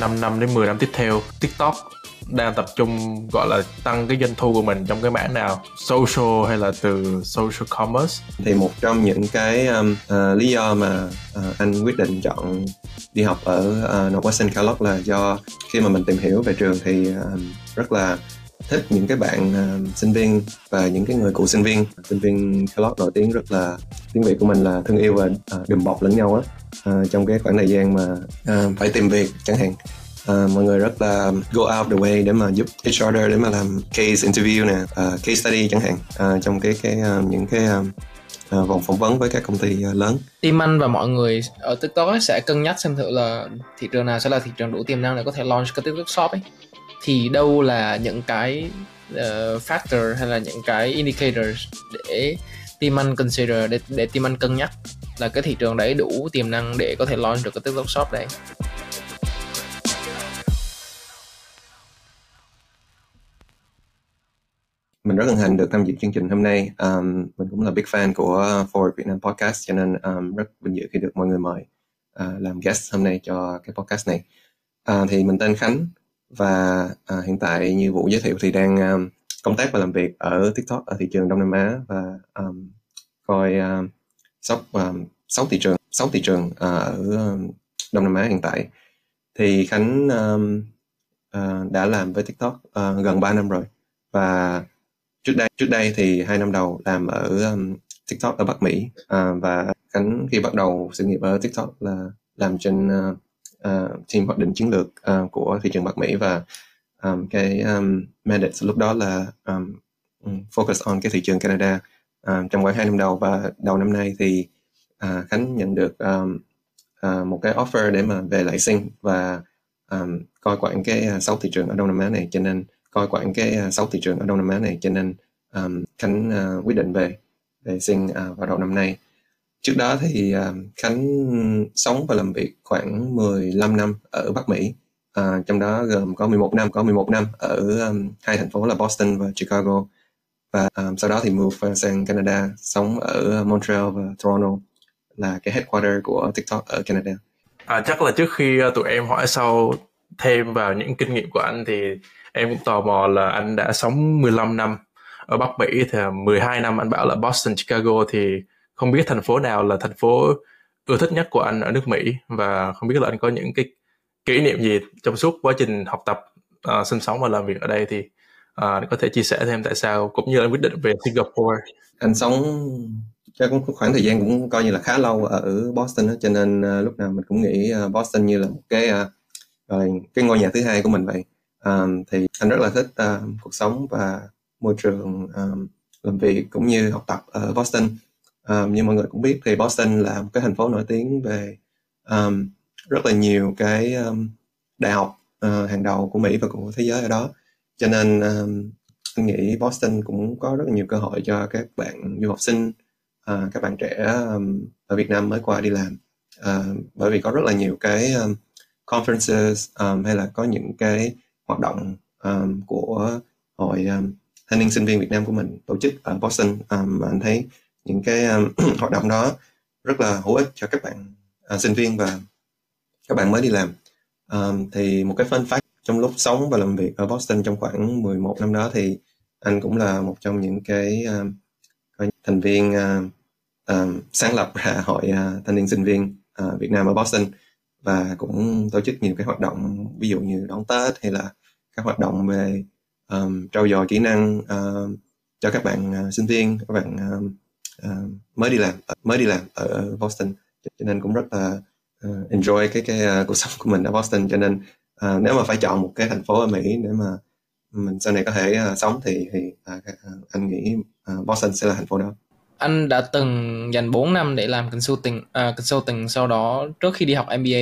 5 năm đến 10 năm tiếp theo TikTok đang tập trung gọi là tăng cái doanh thu của mình trong cái mảng nào? Social hay là từ social commerce? Thì một trong những cái um, uh, lý do mà uh, anh quyết định chọn đi học ở uh, Northwestern College là do khi mà mình tìm hiểu về trường thì uh, rất là thích những cái bạn uh, sinh viên và những cái người cựu sinh viên sinh viên Kellogg nổi tiếng rất là tiếng việt của mình là thân yêu và uh, đùm bọc lẫn nhau á uh, trong cái khoảng thời gian mà uh, phải tìm việc chẳng hạn uh, mọi người rất là go out the way để mà giúp each other để mà làm case interview nè uh, case study chẳng hạn uh, trong cái cái uh, những cái uh, uh, vòng phỏng vấn với các công ty uh, lớn. Team anh và mọi người ở TikTok ấy sẽ cân nhắc xem thử là thị trường nào sẽ là thị trường đủ tiềm năng để có thể launch cái TikTok Shop ấy. Thì đâu là những cái uh, factor hay là những cái indicators để team anh consider để để team anh cân nhắc là cái thị trường đấy đủ tiềm năng để có thể launch được cái TikTok Shop đấy. mình rất hân hạnh được tham dự chương trình hôm nay. Um, mình cũng là big fan của Forward Vietnam Podcast cho nên um, rất vinh dự khi được mọi người mời uh, làm guest hôm nay cho cái podcast này. Uh, thì mình tên Khánh và à, hiện tại như Vũ giới thiệu thì đang um, công tác và làm việc ở TikTok ở thị trường Đông Nam Á và um, coi uh, sóc um, 6 thị trường 6 thị trường uh, ở Đông Nam Á hiện tại. Thì Khánh um, uh, đã làm với TikTok uh, gần 3 năm rồi và trước đây trước đây thì hai năm đầu làm ở um, TikTok ở Bắc Mỹ uh, và Khánh khi bắt đầu sự nghiệp ở TikTok là làm trên uh, uh, team hoạch định chiến lược uh, của thị trường Bắc Mỹ và um, cái um, mandate lúc đó là um, focus on cái thị trường Canada uh, trong khoảng hai năm đầu. Và đầu năm nay thì uh, Khánh nhận được um, uh, một cái offer để mà về lại sinh và um, coi quản cái uh, sáu thị trường ở Đông Nam Á này. Cho nên coi quản cái uh, sáu thị trường ở Đông Nam Á này. Cho nên um, Khánh uh, quyết định về về sinh uh, vào đầu năm nay trước đó thì uh, Khánh sống và làm việc khoảng 15 năm ở Bắc Mỹ uh, trong đó gồm có 11 năm có 11 năm ở um, hai thành phố là Boston và Chicago và um, sau đó thì move sang Canada sống ở Montreal và Toronto là cái headquarter của TikTok ở Canada. À, chắc là trước khi tụi em hỏi sau thêm vào những kinh nghiệm của anh thì em cũng tò mò là anh đã sống 15 năm ở Bắc Mỹ thì 12 năm anh bảo là Boston, Chicago thì không biết thành phố nào là thành phố ưa thích nhất của anh ở nước Mỹ và không biết là anh có những cái kỷ niệm gì trong suốt quá trình học tập, uh, sinh sống và làm việc ở đây thì uh, có thể chia sẻ thêm tại sao cũng như anh quyết định về Singapore. Anh sống chắc cũng khoảng thời gian cũng coi như là khá lâu ở Boston đó, cho nên uh, lúc nào mình cũng nghĩ uh, Boston như là một cái uh, rồi cái ngôi nhà thứ hai của mình vậy um, thì anh rất là thích uh, cuộc sống và môi trường um, làm việc cũng như học tập ở Boston um, như mọi người cũng biết thì Boston là một cái thành phố nổi tiếng về um, rất là nhiều cái um, đại học uh, hàng đầu của Mỹ và của thế giới ở đó. Cho nên um, anh nghĩ Boston cũng có rất là nhiều cơ hội cho các bạn du học sinh uh, các bạn trẻ um, ở Việt Nam mới qua đi làm. Uh, bởi vì có rất là nhiều cái um, conferences um, hay là có những cái hoạt động um, của hội um, thanh niên sinh viên Việt Nam của mình tổ chức ở Boston. Um, mà anh thấy những cái um, hoạt động đó rất là hữu ích cho các bạn à, sinh viên và các bạn mới đi làm. À, thì một cái fun fact trong lúc sống và làm việc ở Boston trong khoảng 11 năm đó thì anh cũng là một trong những cái uh, thành viên uh, uh, sáng lập ra hội uh, thanh niên sinh viên uh, Việt Nam ở Boston và cũng tổ chức nhiều cái hoạt động ví dụ như đón Tết hay là các hoạt động về um, trau dồi kỹ năng uh, cho các bạn uh, sinh viên các bạn uh, uh, mới đi làm mới đi làm ở Boston. Cho nên cũng rất là uh, enjoy cái cái uh, cuộc sống của mình ở Boston. Cho nên uh, nếu mà phải chọn một cái thành phố ở Mỹ để mà mình sau này có thể uh, sống thì thì uh, anh nghĩ uh, Boston sẽ là thành phố đó. Anh đã từng dành 4 năm để làm consulting uh, consulting sau đó trước khi đi học MBA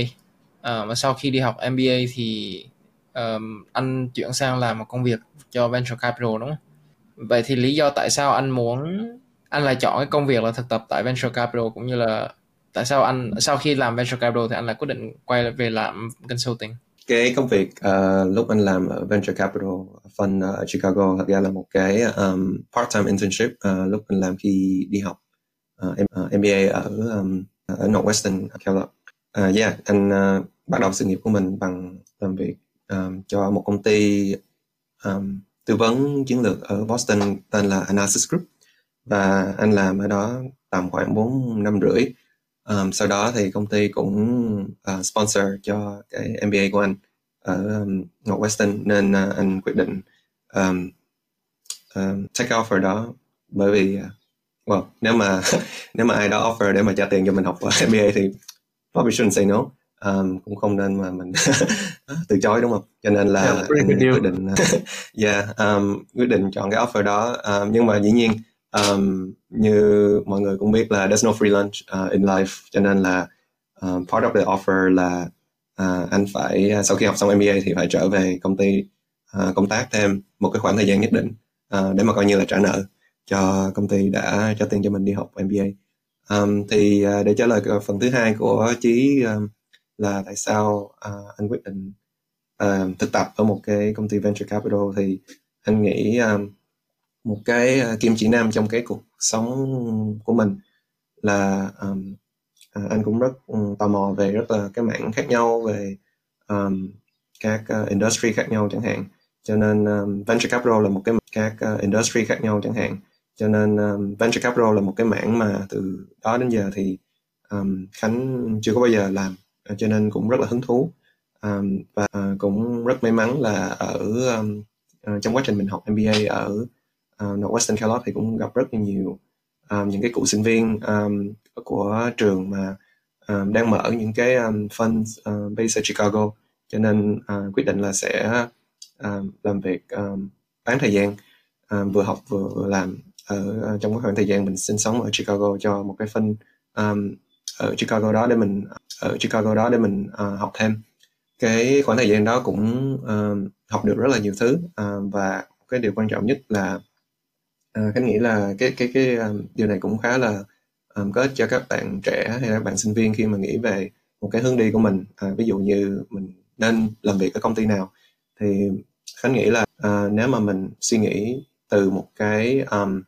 uh, và sau khi đi học MBA thì um, anh chuyển sang làm một công việc cho venture capital đúng không? Vậy thì lý do tại sao anh muốn anh lại chọn cái công việc là thực tập tại venture capital cũng như là tại sao anh sau khi làm venture capital thì anh lại quyết định quay về làm consulting? Cái công việc uh, lúc anh làm ở venture capital fund ở Chicago thật ra là một cái um, part-time internship uh, lúc anh làm khi đi học ờ, uh, MBA ở um, ở Northwestern Kellogg. Uh, yeah, anh uh, bắt đầu sự nghiệp của mình bằng làm việc um, cho một công ty um, tư vấn chiến lược ở Boston tên là Analysis Group và anh làm ở đó tầm khoảng 4 năm rưỡi. Um, sau đó thì công ty cũng uh, sponsor cho cái MBA của anh ở um, Northwestern nên uh, anh quyết định um, um, take offer đó bởi vì uh, well, nếu mà nếu mà ai đó offer để mà trả tiền cho mình học MBA thì probably shouldn't say no. Um, cũng không nên mà mình từ chối đúng không? Cho nên là yeah, anh quyết định yeah um, quyết định chọn cái offer đó. Um, nhưng mà dĩ nhiên um, như mọi người cũng biết là there's no free lunch uh, in life cho nên là um, part of the offer là uh, anh phải sau khi học xong MBA thì phải trở về công ty uh, công tác thêm một cái khoảng thời gian nhất định uh, để mà coi như là trả nợ cho công ty đã cho tiền cho mình đi học MBA um, thì uh, để trả lời phần thứ hai của chí um, là tại sao uh, anh quyết định uh, thực tập ở một cái công ty venture capital thì anh nghĩ um, một cái à, kim chỉ nam trong cái cuộc sống của mình là um, anh cũng rất ừ, tò mò về rất là cái mảng khác nhau về um, các uh, industry khác nhau chẳng hạn. Cho nên um, venture capital là một cái các uh, industry khác nhau chẳng hạn. Cho nên um, venture capital là một cái mảng mà từ đó đến giờ thì um, khánh chưa có bao giờ làm cho nên cũng rất là hứng thú. Um, và uh, cũng rất may mắn là ở um, trong quá trình mình học MBA ở uh, Northwestern Charlotte thì cũng gặp rất là nhiều um, những cái cụ sinh viên um, của trường mà um, đang mở những cái um, fund uh, ờ, based ở Chicago. Cho nên uh, quyết định là sẽ um, làm việc um, bán thời gian um, vừa học vừa làm ở uh, trong cái khoảng thời gian mình sinh sống ở Chicago cho một cái phân um, ở Chicago đó để mình ở Chicago đó để mình uh, học thêm. Cái khoảng thời gian đó cũng uh, học được rất là nhiều thứ uh, và cái điều quan trọng nhất là uh, khánh nghĩ là cái cái cái um, điều này cũng khá là um, có ích cho các bạn trẻ hay các bạn sinh viên khi mà nghĩ về một cái hướng đi của mình. À, ví dụ như mình nên làm việc ở công ty nào. Thì khánh nghĩ là uh, nếu mà mình suy nghĩ từ một cái um,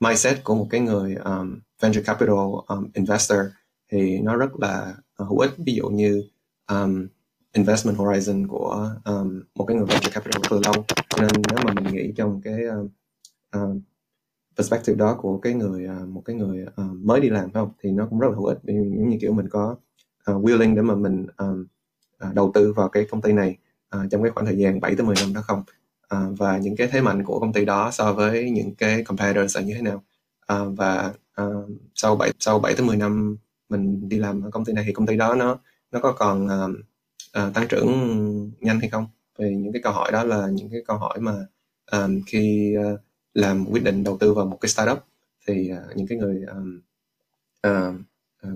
mindset của một cái người um, venture capital um, investor thì nó rất là uh, hữu ích. Ví dụ như um, investment horizon của um, một cái người venture capital từ lâu. Nên nếu mà mình nghĩ trong cái um, um, perspective đó của cái người à, một cái người à, mới đi làm phải không? Thì nó cũng rất là hữu ích. Giống như kiểu mình có uh, willing để mà mình um, đầu tư vào cái công ty này uh, trong cái khoảng thời gian 7 tới 10 năm đó không? Uh, và những cái thế mạnh của công ty đó so với những cái competitors là như thế nào? Uh, và uh, sau 7 sau 7 tới 10 năm mình đi làm ở công ty này thì công ty đó nó nó có còn uh, uh, tăng trưởng nhanh hay không? Thì những cái câu hỏi đó là những cái câu hỏi mà um, khi uh, làm quyết định đầu tư vào một cái startup thì uh, những cái người um, uh,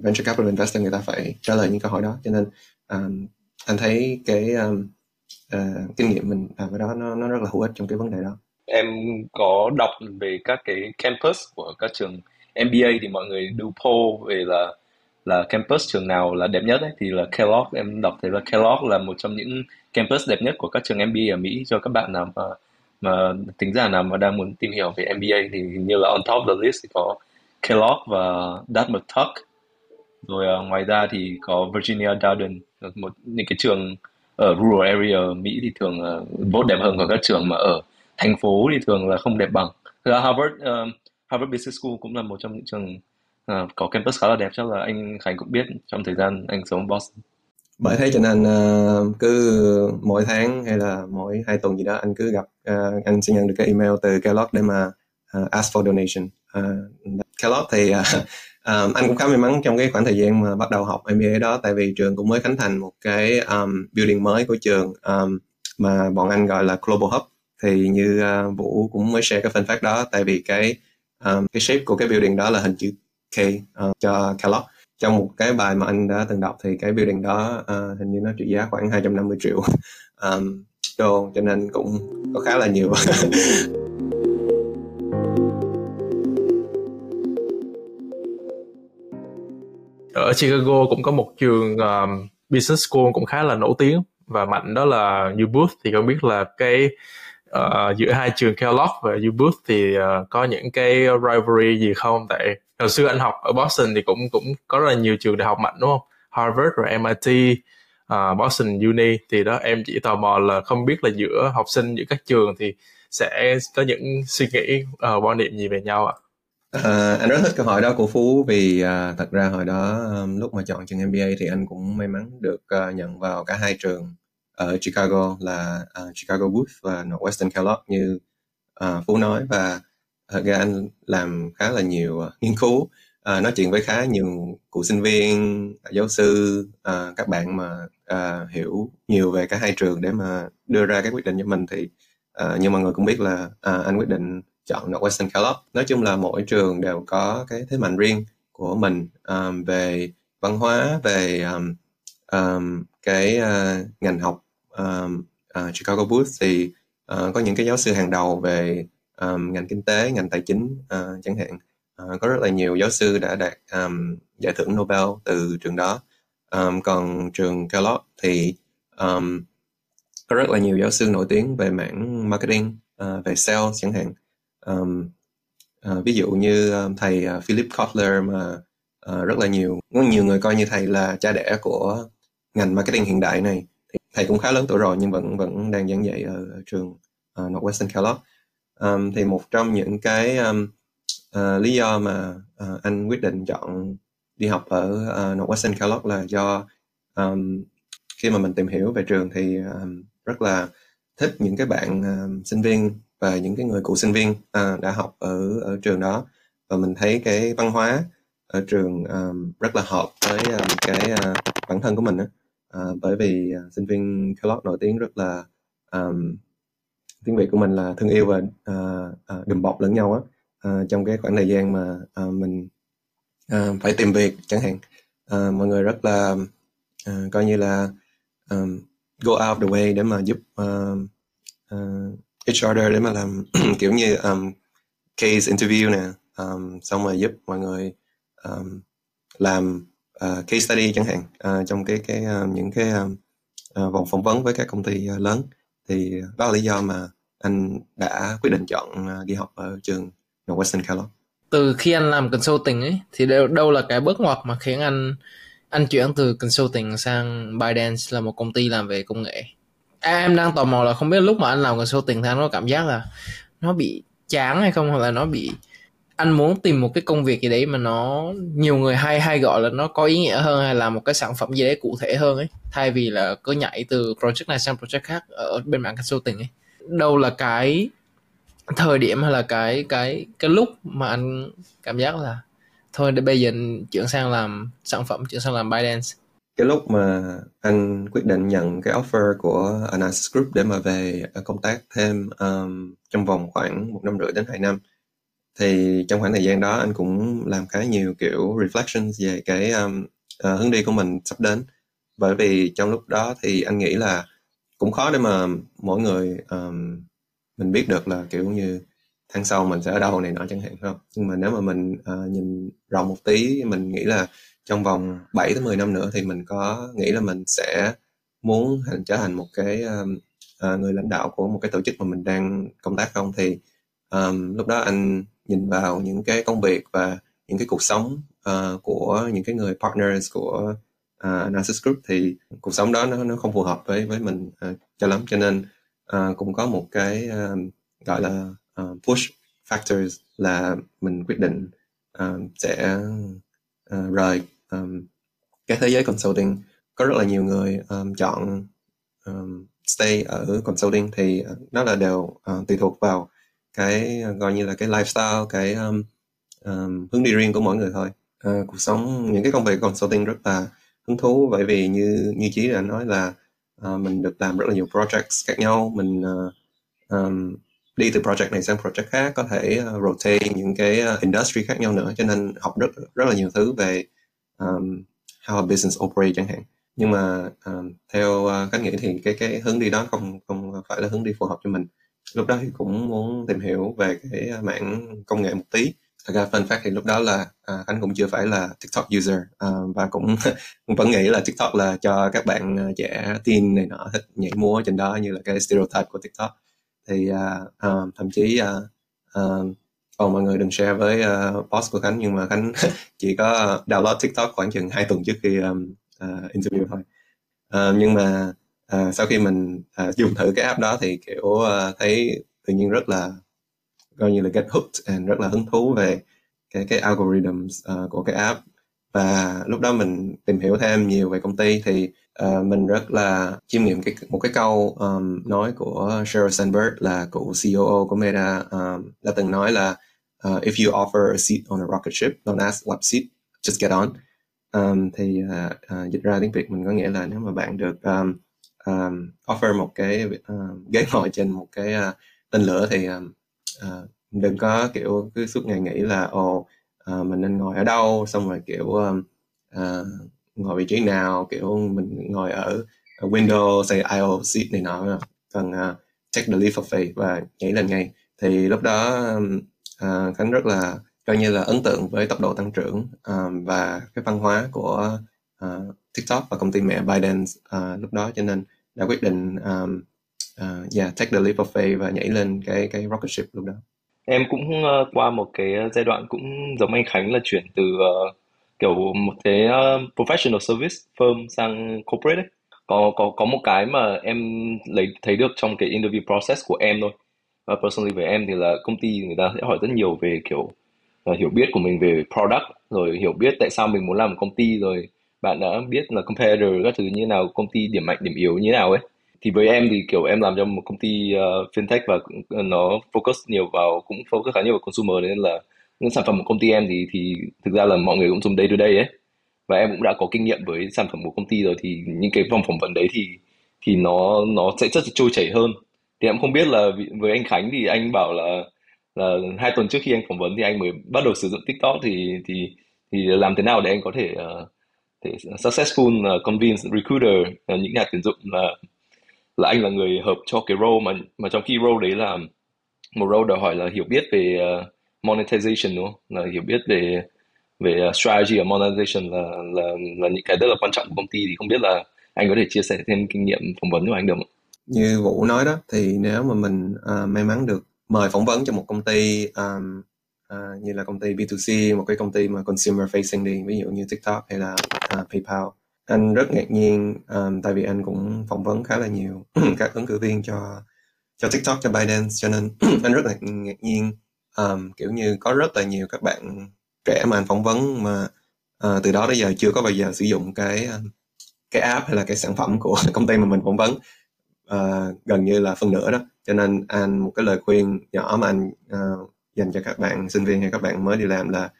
venture capital investor người ta phải trả lời những câu hỏi đó. Cho nên um, anh thấy cái um, uh, kinh nghiệm mình làm cái đó nó nó rất là hữu ích trong cái vấn đề đó. Em có đọc về các cái campus của các trường MBA thì mọi người do poll về là là campus trường nào là đẹp nhất ấy, thì là Kellogg. Em đọc thấy là Kellogg là một trong những campus đẹp nhất của các trường MBA ở Mỹ. Cho các bạn nào mà mà tính giả nào mà đang muốn tìm hiểu về MBA thì như là on top of the list thì có Kellogg và Dartmouth Tuck rồi uh, ngoài ra thì có Virginia Darden một những cái trường ở rural area Mỹ thì thường uh, vote đẹp hơn của các trường mà ở thành phố thì thường là không đẹp bằng. Thực ra Harvard uh, Harvard Business School cũng là một trong những trường uh, có campus khá là đẹp chắc là anh Khánh cũng biết trong thời gian anh sống ở Boston bởi thế cho nên uh, cứ mỗi tháng hay là mỗi hai tuần gì đó anh cứ gặp uh, anh sẽ nhận được cái email từ Kellogg để mà uh, ask for donation. Uh, Kellogg thì uh, um, anh cũng khá may mắn trong cái khoảng thời gian mà bắt đầu học MBA đó tại vì trường cũng mới khánh thành một cái um, building mới của trường um, mà bọn anh gọi là Global Hub. Thì như uh, Vũ cũng mới share cái phân phát đó tại vì cái um, cái shape của cái building đó là hình chữ K uh, cho Kellogg trong một cái bài mà anh đã từng đọc thì cái building đó uh, hình như nó trị giá khoảng 250 triệu. Um, đô cho nên cũng có khá là nhiều. Ở Chicago cũng có một trường um, business school cũng khá là nổi tiếng. Và mạnh đó là UBooth thì không biết là cái uh, giữa hai trường Kellogg và UBooth thì uh, có những cái rivalry gì không? Tại hồi xưa anh học ở Boston thì cũng cũng có rất là nhiều trường đại học mạnh đúng không Harvard rồi MIT uh, à, Boston Uni thì đó em chỉ tò mò là không biết là giữa học sinh giữa các trường thì sẽ có những suy nghĩ uh, quan niệm gì về nhau ạ? À, anh rất thích câu hỏi đó của Phú vì à, thật ra hồi đó um, lúc mà chọn trường MBA thì anh cũng may mắn được uh, nhận vào cả hai trường ở Chicago là uh, Chicago Booth và Northwestern Kellogg như uh, Phú nói và thật ra anh làm khá là nhiều uh, nghiên cứu uh, nói chuyện với khá nhiều cựu sinh viên à, giáo sư uh, các bạn mà uh, hiểu nhiều về cả hai trường để mà đưa ra cái quyết định cho mình thì uh, như mọi người cũng biết là uh, anh quyết định chọn Northwestern Kellogg nói chung là mỗi trường đều có cái thế mạnh riêng của mình um, về văn hóa về um, um, cái uh, ngành học um, uh, Chicago Booth thì uh, có những cái giáo sư hàng đầu về um, ngành kinh tế ngành tài chính uh, chẳng hạn. Uh, có rất là nhiều giáo sư đã đạt um, giải thưởng Nobel từ trường đó. Um, còn trường Kellogg thì um, có rất là nhiều giáo sư nổi tiếng về mảng marketing uh, về sales chẳng hạn. Um, uh, ví dụ như um, thầy uh, Philip Kotler mà uh, rất là nhiều có nhiều người coi như thầy là cha đẻ của ngành marketing hiện đại này. Thì thầy cũng khá lớn tuổi rồi nhưng vẫn vẫn đang giảng dạy ở, ở trường uh, Northwestern Kellogg um, thì một trong những cái um, uh, lý do mà uh, anh quyết định chọn đi học ở uh, Northwestern Kellogg là do um, khi mà mình tìm hiểu về trường thì um, rất là thích những cái bạn um, sinh viên và những cái người cựu sinh viên uh, đã học ở ở trường đó và mình thấy cái văn hóa ở trường um, rất là hợp với um, cái uh, bản thân của mình đó. Uh, bởi vì uh, sinh viên Kellogg nổi tiếng rất là um, tiếng Việt của mình là thương yêu và uh, đùm bọc lẫn nhau á. Uh, trong cái khoảng thời gian mà uh, mình uh, phải tìm việc chẳng hạn. Uh, mọi người rất là uh, coi như là um, go out of the way để mà giúp uh, uh, HR để mà làm kiểu như um, case interview nè. Um, xong rồi giúp mọi người um, làm uh, case study chẳng hạn. Uh, trong cái cái uh, những cái um, uh, vòng phỏng vấn với các công ty uh, lớn thì đó là lý do mà anh đã quyết định chọn à, đi học ở trường Northwestern Kellogg từ khi anh làm consulting ấy thì đâu, đâu là cái bước ngoặt mà khiến anh anh chuyển từ consulting sang ByteDance là một công ty làm về công nghệ? À, em đang tò mò là không biết lúc mà anh làm consulting thì anh có cảm giác là nó bị chán hay không hoặc là nó bị anh muốn tìm một cái công việc gì đấy mà nó nhiều người hay hay gọi là nó có ý nghĩa hơn hay là một cái sản phẩm gì đấy cụ thể hơn ấy. Thay vì là cứ nhảy từ project này sang project khác ở bên mảng consulting ấy. Đâu là cái thời điểm hay là cái cái cái lúc mà anh cảm giác là thôi để bây giờ chuyển sang làm sản phẩm chuyển sang làm Binance? Cái lúc mà anh quyết định nhận cái offer của Analysis Group để mà về công tác thêm um, trong vòng khoảng một năm rưỡi đến hai năm thì trong khoảng thời gian đó anh cũng làm khá nhiều kiểu reflections về cái um, uh, hướng đi của mình sắp đến. Bởi vì trong lúc đó thì anh nghĩ là cũng khó để mà mỗi người um, mình biết được là kiểu như tháng sau mình sẽ ở đâu này nọ chẳng hạn không? Nhưng mà nếu mà mình uh, nhìn rộng một tí mình nghĩ là trong vòng 7 tới 10 năm nữa thì mình có nghĩ là mình sẽ muốn hành, trở thành một cái um, uh, người lãnh đạo của một cái tổ chức mà mình đang công tác không? Thì um, lúc đó anh nhìn vào những cái công việc và những cái cuộc sống uh, của những cái người partners của uh, Narcissus Group thì cuộc sống đó nó nó không phù hợp với với mình uh, cho lắm. Cho nên uh, cũng có một cái uh, gọi là uh, push factors là mình quyết định uh, sẽ uh, rời um, cái thế giới consulting. Có rất là nhiều người um, chọn um, stay ở consulting thì nó là đều uh, tùy thuộc vào cái ờ, gọi như là cái lifestyle cái um, um, hướng đi riêng của mỗi người thôi. Uh, cuộc sống những cái công việc consulting rất là hứng thú bởi vì như như chí đã nói là uh, mình được làm rất là nhiều projects khác nhau. Mình uh, um, đi từ project này sang project khác có thể uh, rotate những cái uh, industry khác nhau nữa cho nên học rất rất là nhiều thứ về um, how a business operate chẳng hạn. Nhưng mà um, theo uh, cách nghĩ thì cái cái hướng đi đó không không phải là hướng đi phù hợp cho mình lúc đó thì cũng muốn tìm hiểu về cái à, mảng công nghệ một tí. Thật ra fun fact thì lúc đó là à, anh cũng chưa phải là tiktok user à, và cũng cũng vẫn nghĩ là tiktok là cho các bạn à, trẻ teen này nọ thích nhảy múa trên đó như là cái stereotype của tiktok. Thì à, à, thậm chí à, à, còn mọi người đừng share với à, uh, post của khánh nhưng mà khánh chỉ có download tiktok khoảng chừng hai tuần trước khi um, uh, interview thôi. Uh, nhưng mà uh, sau khi mình uh, dùng thử cái app đó thì kiểu uh, thấy tự nhiên rất là coi như là get hooked and rất là hứng thú về cái cái algorithms uh, của cái app. Và lúc đó mình tìm hiểu thêm nhiều về công ty thì uh, mình rất là chiêm nghiệm cái một cái câu um, nói của Sheryl Sandberg là cựu COO của Meta. Um, đã từng nói là uh, if you offer a seat on a rocket ship don't ask what seat just get on. Um, thì uh, uh, dịch ra tiếng Việt mình có nghĩa là nếu mà bạn được um, um, offer một cái uh, ghế ngồi trên một cái uh, tên lửa thì um, uh, đừng có kiểu cứ suốt ngày nghĩ là ồ uh, mình nên ngồi ở đâu? Xong rồi kiểu uh, uh, ngồi vị trí nào? Kiểu mình ngồi ở, ở window say IO seat này nọ. Cần uh, take the leap of faith và nhảy lên ngay. Thì lúc đó uh, khánh rất là coi như là ấn tượng với tốc độ tăng trưởng um, và cái văn hóa của uh, TikTok và công ty mẹ Biden uh, lúc đó. Cho nên đã quyết định um, uh, yeah take the leap of faith và nhảy lên cái cái rocket ship lúc đó em cũng uh, qua một cái ờ, giai đoạn cũng giống anh Khánh là chuyển từ uh, kiểu một cái uh, professional service firm sang corporate ấy. có có có một cái mà em lấy thấy được trong cái interview process của em thôi và personally về em thì là công ty người ta sẽ hỏi rất nhiều về kiểu uh, hiểu biết của mình về product rồi hiểu biết tại sao mình muốn làm một công ty rồi bạn đã biết là competitor các thứ như nào công ty điểm mạnh điểm yếu như nào ấy. Thì với em thì kiểu em làm cho một công ty uh, fintech và ờ, nó focus nhiều vào cũng focus khá nhiều vào consumer nên là những sản phẩm của công ty em thì thì thực ra là mọi người cũng dùng day to day ấy. Và em cũng đã có kinh nghiệm với sản phẩm của công ty rồi thì những cái vòng phỏng vấn đấy thì thì nó nó sẽ rất là trôi chảy hơn. Thì em không biết là với anh Khánh thì anh bảo là là hai tuần trước khi anh phỏng vấn thì anh mới bắt đầu sử dụng TikTok thì thì thì làm thế nào để anh có thể uh, thì successful là convince recruiter là những nhà tuyển dụng là là anh là người hợp cho cái role mà mà trong khi role đấy là một role đòi hỏi là hiểu biết về uh, monetization đúng không? Là hiểu biết về về strategy và monetization là là là những cái rất là quan trọng của công ty thì không biết là anh có thể chia sẻ thêm kinh nghiệm phỏng vấn của anh được không? Như Vũ nói đó thì nếu mà mình uh, may mắn được mời phỏng vấn cho một công ty um, uh, như là công ty B2C, một cái công ty mà consumer facing đi, ví dụ như TikTok hay là uh, PayPal. Anh rất ngạc nhiên um, tại vì anh cũng phỏng vấn khá là nhiều các ứng cử viên cho cho TikTok cho Binance cho nên anh rất là ngạc nhiên. Um, kiểu như có rất là nhiều các bạn trẻ mà anh phỏng vấn mà uh, từ đó tới giờ chưa có bao giờ sử dụng cái cái app hay là cái sản phẩm của công ty mà mình phỏng vấn uh, gần như là phân nửa đó. Cho nên anh một cái lời khuyên nhỏ mà anh uh, dành cho các bạn sinh viên hay các bạn mới đi làm là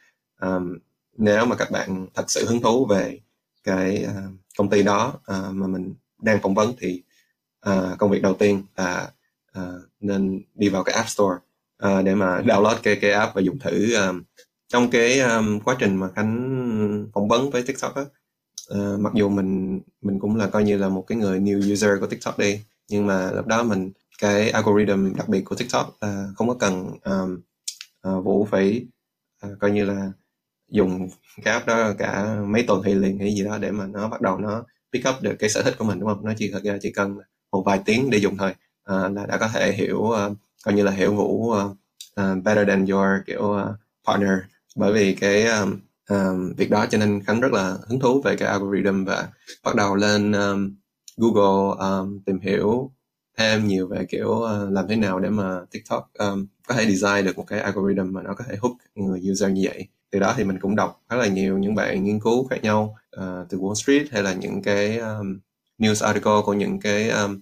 um, nếu mà các bạn thật sự hứng thú về cái uh, công ty đó uh, mà mình đang phỏng vấn thì uh, công việc đầu tiên là uh, nên đi vào cái app store uh, để mà download cái cái app và dùng thử um, trong cái um, quá trình mà khánh phỏng vấn với tiktok á uh, mặc dù mình mình cũng là coi như là một cái người new user của tiktok đi nhưng mà lúc đó mình cái algorithm đặc biệt của tiktok là không có cần um, uh, vũ phải uh, coi như là dùng cái app đó cả mấy tuần hay liền hay gì đó để mà nó bắt đầu nó pick up được cái sở thích của mình đúng không? Nó chỉ thật ra chỉ cần một vài tiếng để dùng thôi. Uh, là đã có thể hiểu uh, coi như là hiểu vũ uh, uh, better than your kiểu uh, partner. Bởi vì cái um, um, việc đó cho nên khánh rất là hứng thú về cái algorithm và bắt đầu lên um, google um, tìm hiểu thêm nhiều về kiểu uh, làm thế nào để mà tiktok um, có thể design được một cái algorithm mà nó có thể hook người user như vậy. Từ đó thì mình cũng đọc khá là nhiều những bạn nghiên cứu khác nhau uh, từ Wall Street hay là những cái um, news article của những cái um,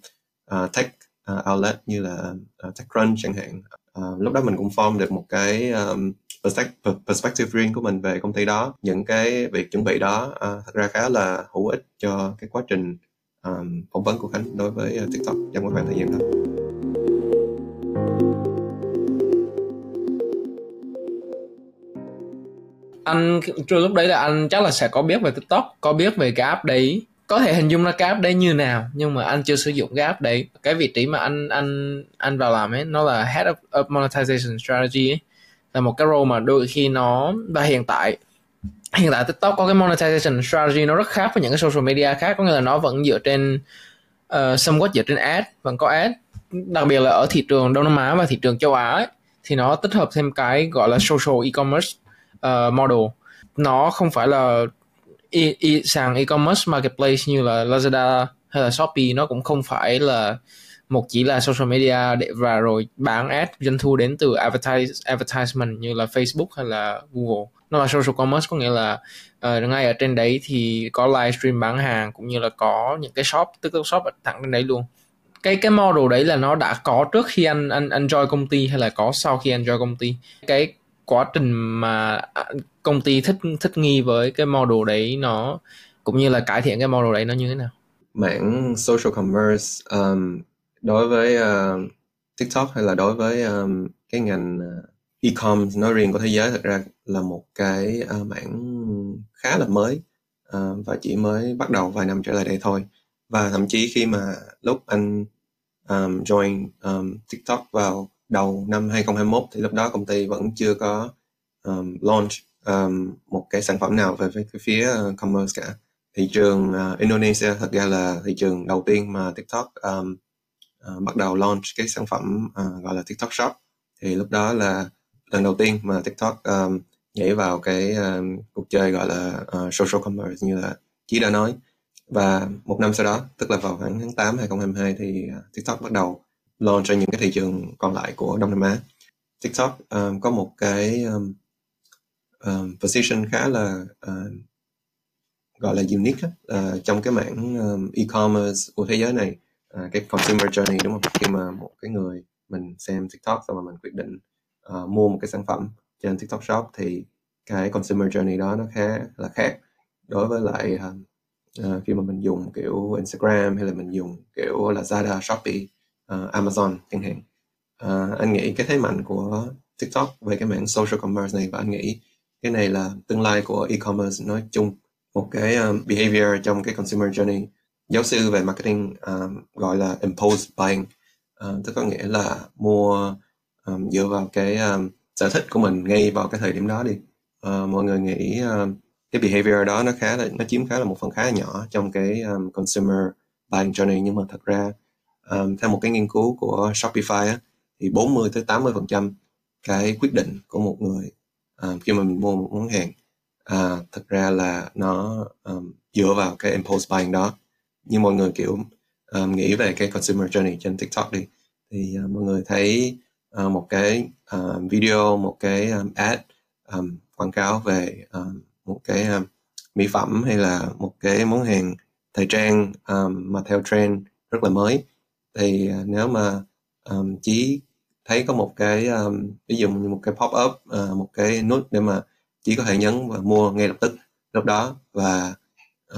uh, tech uh, outlet như là uh, TechCrunch chẳng hạn. Uh, lúc đó mình cũng form được một cái um, perspective riêng của mình về công ty đó. Những cái việc chuẩn bị đó uh, thật ra khá là hữu ích cho cái quá trình um, phỏng vấn của Khánh đối với uh, TikTok trong một khoảng thời gian đó. Anh trưa lúc đấy là anh chắc là sẽ có biết về tiktok có biết về cái app đấy. Có thể hình dung ra cái app đấy như nào nhưng mà anh chưa sử dụng cái app đấy. Cái vị trí mà anh anh anh vào làm ấy nó là head of, of monetization strategy ấy. Là một cái role mà đôi khi nó và hiện tại hiện tại tiktok có cái monetization strategy nó rất khác với những cái social media khác. Có nghĩa là nó vẫn dựa trên ờ, uh, somewhat dựa trên ad vẫn có ad. Đặc biệt là ở thị trường đông nam á và thị trường châu á ấy, thì nó tích hợp thêm cái gọi là social e-commerce uh, model. Nó không phải là e, e, sàn e-commerce marketplace như là Lazada hay là Shopee. Nó cũng không phải là một chỉ là social media để và rồi bán ad doanh thu đến từ advertise advertisement như là Facebook hay là Google. Nó là social commerce có nghĩa là uh, ngay ở trên đấy thì có livestream bán hàng cũng như là có những cái shop tức là shop thẳng trên đấy luôn. Cái cái model đấy là nó đã có trước khi anh anh anh join công ty hay là có sau khi anh join công ty. Cái quá trình mà à, công ty thích thích nghi với cái model đấy nó cũng như là cải thiện cái model đấy nó như thế nào? Mảng social commerce um, đối với uh, TikTok hay là đối với um, cái ngành à, e-com nói riêng của thế giới thật ra là một cái uh, mảng khá là mới uh, và chỉ mới bắt đầu vài năm trở lại đây thôi. Và thậm chí khi mà lúc anh um, join um, TikTok vào đầu năm 2021 thì lúc đó công ty vẫn chưa có um, launch um, một cái sản phẩm nào về, về cái phía uh, commerce cả. Thị trường uh, Indonesia thật ra là thị trường đầu tiên mà TikTok um, uh, bắt đầu launch cái sản phẩm uh, gọi là TikTok Shop. Thì lúc đó là lần đầu tiên mà TikTok um, nhảy vào cái um, cuộc chơi gọi là uh, social commerce như là Chí đã nói. Và một năm sau đó tức là vào khoảng tháng 8 2022 thì uh, TikTok bắt đầu launch cho những cái thị trường còn lại của Đông Nam Á. TikTok um, có một cái um, um, position khá là uh, gọi là unique uh, trong cái mảng um, e-commerce của thế giới này uh, cái consumer journey đúng không? Khi mà một cái người mình xem TikTok xong mà mình quyết định uh, mua một cái sản phẩm trên TikTok Shop thì cái consumer journey đó nó khá là khác đối với lại uh, uh, khi mà mình dùng kiểu Instagram hay là mình dùng kiểu Lazada, Shopee, uh, Amazon chẳng hạn. Uh, anh nghĩ cái thế mạnh của TikTok về cái mảng social commerce này và anh nghĩ cái này là tương lai của e-commerce nói chung một cái um, behavior trong cái consumer journey. Giáo sư về marketing um, gọi là impulse buying. Uh, tức có nghĩa là mua um, dựa vào cái um, sở thích của mình ngay vào cái thời điểm đó đi. Uh, mọi người nghĩ um, cái behavior đó nó khá là nó chiếm khá là một phần khá là nhỏ trong cái um, consumer buying journey. Nhưng mà thật ra um, theo một cái nghiên cứu của Shopify á, thì 40 tới 80 phần trăm cái quyết định của một người um, khi mà mình mua một món hàng à, uh, thực ra là nó um, dựa vào cái impulse buying đó. Như mọi người kiểu um, nghĩ về cái consumer journey trên TikTok đi thì uh, mọi người thấy uh, một cái uh, video một cái um, ad um, quảng cáo về um, một cái um, mỹ phẩm hay là một cái món hàng thời trang um, mà theo trend rất là mới thì à, nếu mà um, chỉ thấy có một cái um, ví dụ như một cái pop up uh, một cái nút để mà chỉ có thể nhấn và mua ngay lập tức lúc đó và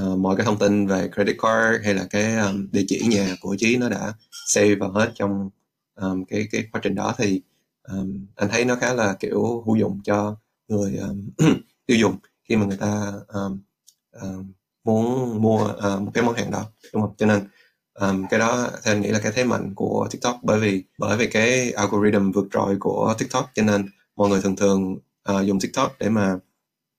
uh, mọi cái thông tin về credit card hay là cái um, địa chỉ nhà của chí nó đã save vào hết trong um, cái cái quá trình đó thì um, anh thấy nó khá là kiểu hữu dụng cho người um, tiêu dùng khi mà người ta um, um, muốn mua uh, một cái món hàng đó đúng không? Cho nên um, cái đó theo anh nghĩ là cái thế mạnh của TikTok bởi vì bởi vì cái algorithm vượt trội của TikTok. Cho nên mọi người thường thường uh, dùng TikTok để mà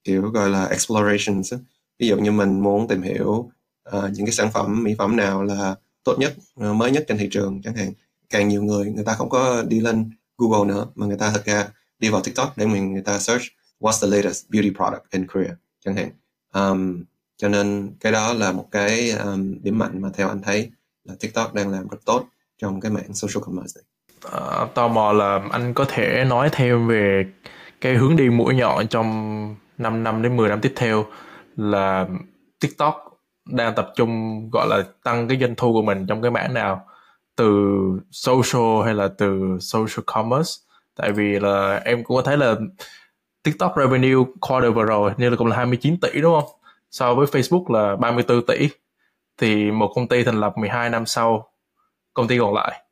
kiểu gọi là explorations ví dụ như mình muốn tìm hiểu uh, những cái sản phẩm mỹ phẩm nào là tốt nhất uh, mới nhất trên thị trường chẳng hạn. Càng nhiều người người ta không có đi lên Google nữa mà người ta thật ra đi vào TikTok để mình người ta search what's the latest beauty product in Korea chẳng hạn. Um, cho nên cái đó là một cái um, điểm mạnh mà theo anh thấy là TikTok đang làm rất tốt trong cái mạng social commerce này. À, tò mò là anh có thể nói thêm về cái hướng đi mũi nhọn trong 5 năm đến 10 năm tiếp theo là TikTok đang tập trung gọi là tăng cái doanh thu của mình trong cái mảng nào? Từ social hay là từ social commerce? Tại vì là em cũng có thấy là TikTok revenue quarter vừa rồi như là cũng là 29 tỷ đúng không? So với Facebook là 34 tỷ thì một công ty thành lập 12 năm sau công ty còn lại.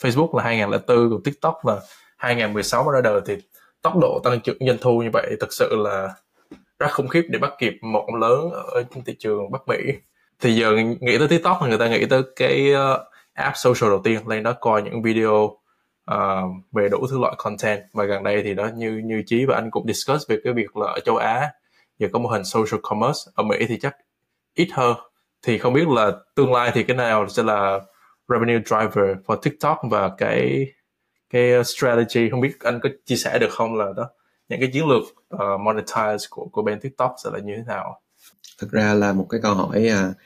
Facebook là 2004 còn TikTok là 2016 mới ra đời. Thì tốc độ tăng trưởng doanh thu như vậy thực sự là rất khủng khiếp để bắt kịp một ông lớn ở trên thị trường Bắc Mỹ. Thì giờ nghĩ tới TikTok là người ta nghĩ tới cái ờ, app social đầu tiên. Lên đó coi những video uh, về đủ thứ loại content. Và gần đây thì đó như như chí và anh cũng discuss về cái việc là ở châu Á giờ có mô hình social commerce. Ở Mỹ thì chắc ít hơn thì không biết là tương lai thì cái nào sẽ là revenue driver for TikTok và cái cái strategy. Không biết anh có chia sẻ được không là đó những cái chiến lược uh, monetize của của bên TikTok sẽ là như thế nào? Thực ra là một cái câu hỏi uh,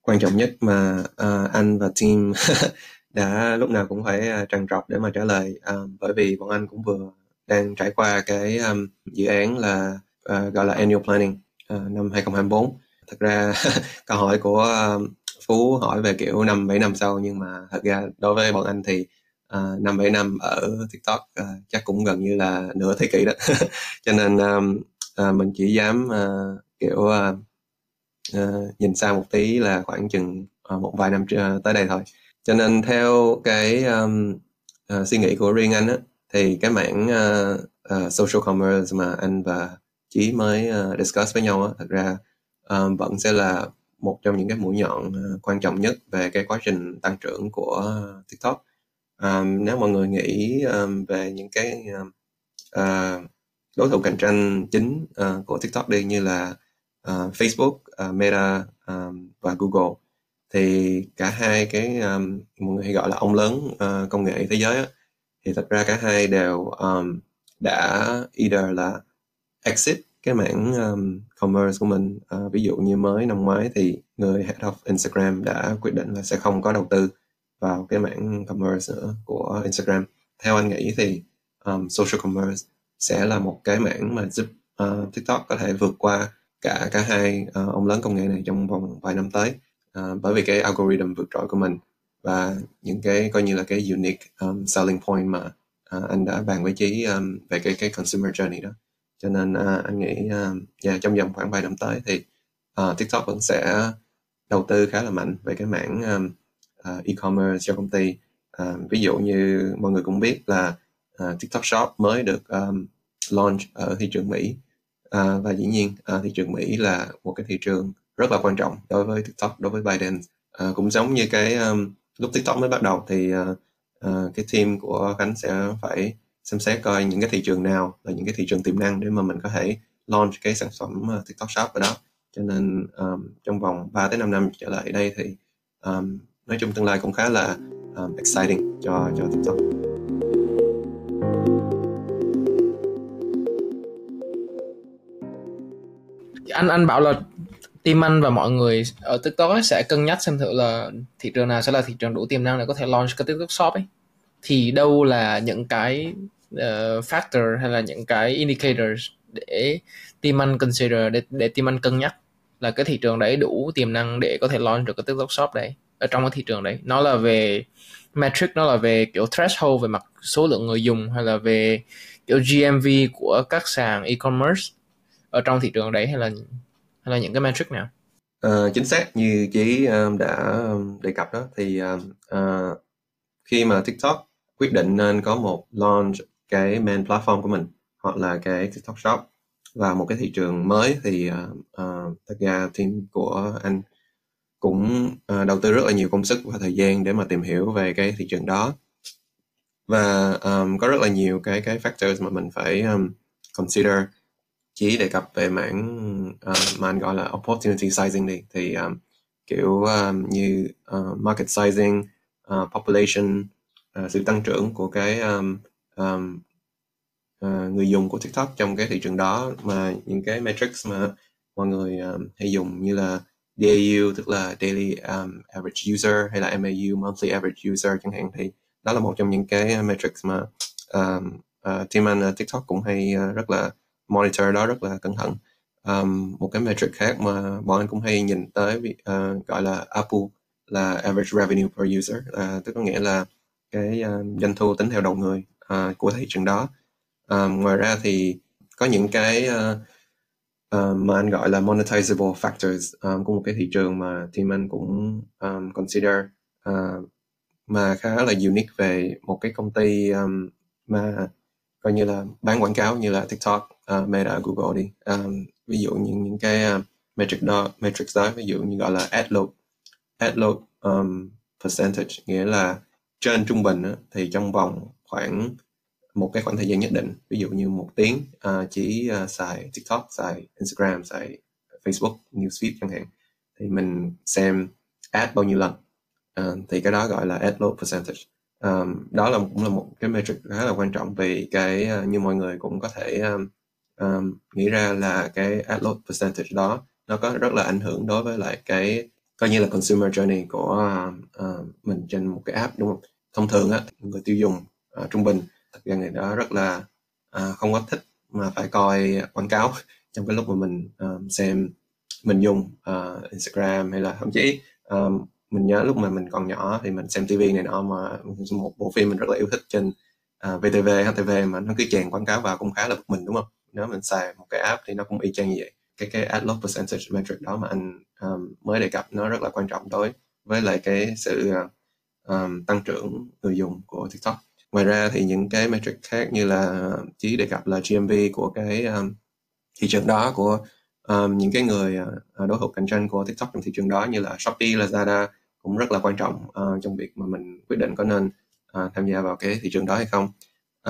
quan trọng nhất mà uh, anh và team đã lúc nào cũng phải uh, trằn trọc để mà trả lời. Uh, bởi vì bọn anh cũng vừa đang trải qua cái um, dự án là uh, gọi là annual planning uh, năm 2024 thật ra câu hỏi của ờ, phú hỏi về kiểu năm bảy năm sau nhưng mà thật ra đối với bọn anh thì uh, năm bảy năm ở tiktok uh, chắc cũng gần như là nửa thế kỷ đó. Cho nên um, uh, mình chỉ dám uh, kiểu uh, uh, nhìn xa một tí là khoảng chừng uh, một vài năm uh, tới đây thôi. Cho nên theo cái um, uh, suy nghĩ của riêng anh á thì cái mảng uh, uh, social commerce mà anh và chí mới uh, discuss với nhau á thật ra uh, vẫn sẽ là một trong những cái mũi nhọn uh, quan trọng nhất về cái quá trình tăng trưởng của tiktok. Um, nếu mọi người nghĩ um, về những cái uh, đối thủ cạnh tranh chính uh, của tiktok đi như là uh, facebook uh, meta um, và google thì cả hai cái um, mọi người hay gọi là ông lớn uh, công nghệ thế giới á, thì thật ra cả hai đều um, đã either là exit cái mảng um, commerce của mình. Uh, ví dụ như mới năm ngoái thì người head of Instagram đã quyết định là sẽ không có đầu tư vào cái mảng commerce nữa của Instagram. Theo anh nghĩ thì um, social commerce sẽ là một cái mảng mà giúp uh, TikTok có thể vượt qua cả cả hai uh, ông lớn công nghệ này trong vòng vài năm tới. Uh, bởi vì cái algorithm vượt trội của mình và những cái coi như là cái unique um, selling point mà uh, anh đã bàn với chí um, về cái cái consumer journey đó cho nên uh, anh nghĩ à, uh, yeah, trong vòng khoảng vài năm tới thì uh, TikTok vẫn sẽ đầu tư khá là mạnh về cái mảng um, uh, e-commerce cho công ty. Uh, ví dụ như mọi người cũng biết là uh, TikTok Shop mới được um, launch ở thị trường Mỹ. Uh, và dĩ nhiên uh, thị trường Mỹ là một cái thị trường rất là quan trọng đối với TikTok đối với Biden. Uh, cũng giống như cái um, lúc TikTok mới bắt đầu thì uh, uh, cái team của Khánh sẽ phải xem xét coi những cái thị trường nào là những cái thị trường tiềm năng để mà mình có thể launch cái sản phẩm uh, TikTok Shop ở đó cho nên um, trong vòng 3 tới 5 năm trở lại đây thì um, nói chung tương lai cũng khá là um, exciting cho cho TikTok. anh anh bảo là team anh và mọi người ở TikTok sẽ cân nhắc xem thử là thị trường nào sẽ là thị trường đủ tiềm năng để có thể launch cái TikTok Shop ấy thì đâu là những cái uh, factor hay là những cái indicators để team anh consider để để team anh cân nhắc là cái thị trường đấy đủ tiềm năng để có thể launch được cái TikTok Shop đấy ở trong cái thị trường đấy nó là về metric nó là về kiểu threshold về mặt số lượng người dùng hay là về kiểu GMV của các sàn e-commerce ở trong thị trường đấy hay là hay là những cái metric nào? Uh, chính xác như chị um, đã um, đề cập đó thì uh, khi mà TikTok quyết định nên có một launch cái main platform của mình hoặc là cái TikTok Shop. Vào một cái thị trường mới thì uh, uh, thật ra team của anh cũng uh, đầu tư rất là nhiều công sức và thời gian để mà tìm hiểu về cái thị trường đó. Và um, có rất là nhiều cái cái factors mà mình phải um, consider. Chỉ đề cập về mảng uh, mà anh gọi là opportunity sizing đi thì um, kiểu um, như uh, market sizing, uh, population, uh, sự tăng trưởng của cái um, um, uh, người dùng của TikTok trong cái thị trường đó mà những cái metrics mà mọi người um, hay dùng như là DAU tức là daily um, average user hay là MAU monthly average user chẳng hạn thì đó là một trong những cái metrics mà um, uh, team anh uh, TikTok cũng hay uh, rất là monitor đó rất là cẩn thận. Um, một cái metric khác mà bọn anh cũng hay nhìn tới uh, gọi là apu là average revenue per user uh, tức có nghĩa là cái uh, doanh thu tính theo đầu người uh, của thị trường đó uh, ngoài ra thì có những cái uh, uh, mà anh gọi là monetizable factors um, của một cái thị trường mà team anh cũng um, consider uh, mà khá là unique về một cái công ty um, mà coi như là bán quảng cáo như là TikTok, uh, Meta, Google đi. Um, ví dụ những những cái uh, metric đó, metrics đó ví dụ như gọi là ad load, ad load um, percentage nghĩa là trên trung bình á, thì trong vòng khoảng một cái khoảng thời gian nhất định ví dụ như một tiếng uh, chỉ uh, xài TikTok, xài Instagram, xài Facebook, newsfeed chẳng hạn thì mình xem ad bao nhiêu lần. Uh, thì cái đó gọi là ad load percentage. Um, đó là cũng là một cái metric khá là quan trọng vì cái uh, như mọi người cũng có thể um, um, nghĩ ra là cái ad load percentage đó nó có rất là ảnh hưởng đối với lại cái coi như là consumer journey của uh, mình trên một cái app đúng không thông thường á người tiêu dùng uh, trung bình thật ra người đó rất là uh, không có thích mà phải coi quảng cáo trong cái lúc mà mình um, xem mình dùng uh, Instagram hay là thậm chí um, mình nhớ lúc mà mình còn nhỏ thì mình xem TV này nọ mà một bộ phim mình rất là yêu thích trên uh, VTV, HTV mà nó cứ chèn quảng cáo vào cũng khá là bực mình đúng không? Nếu mình xài một cái app thì nó cũng y chang như vậy. Cái cái ad load percentage metric đó mà anh um, mới đề cập nó rất là quan trọng đối với lại cái sự uh, um, tăng trưởng người dùng của TikTok. Ngoài ra thì những cái metric khác như là chỉ đề cập là GMV của cái um, thị trường đó của um, những cái người uh, đối thủ cạnh tranh của TikTok trong thị trường đó như là Shopee, Lazada cũng rất là quan trọng uh, trong việc mà mình quyết định có nên uh, tham gia vào cái thị trường đó hay không.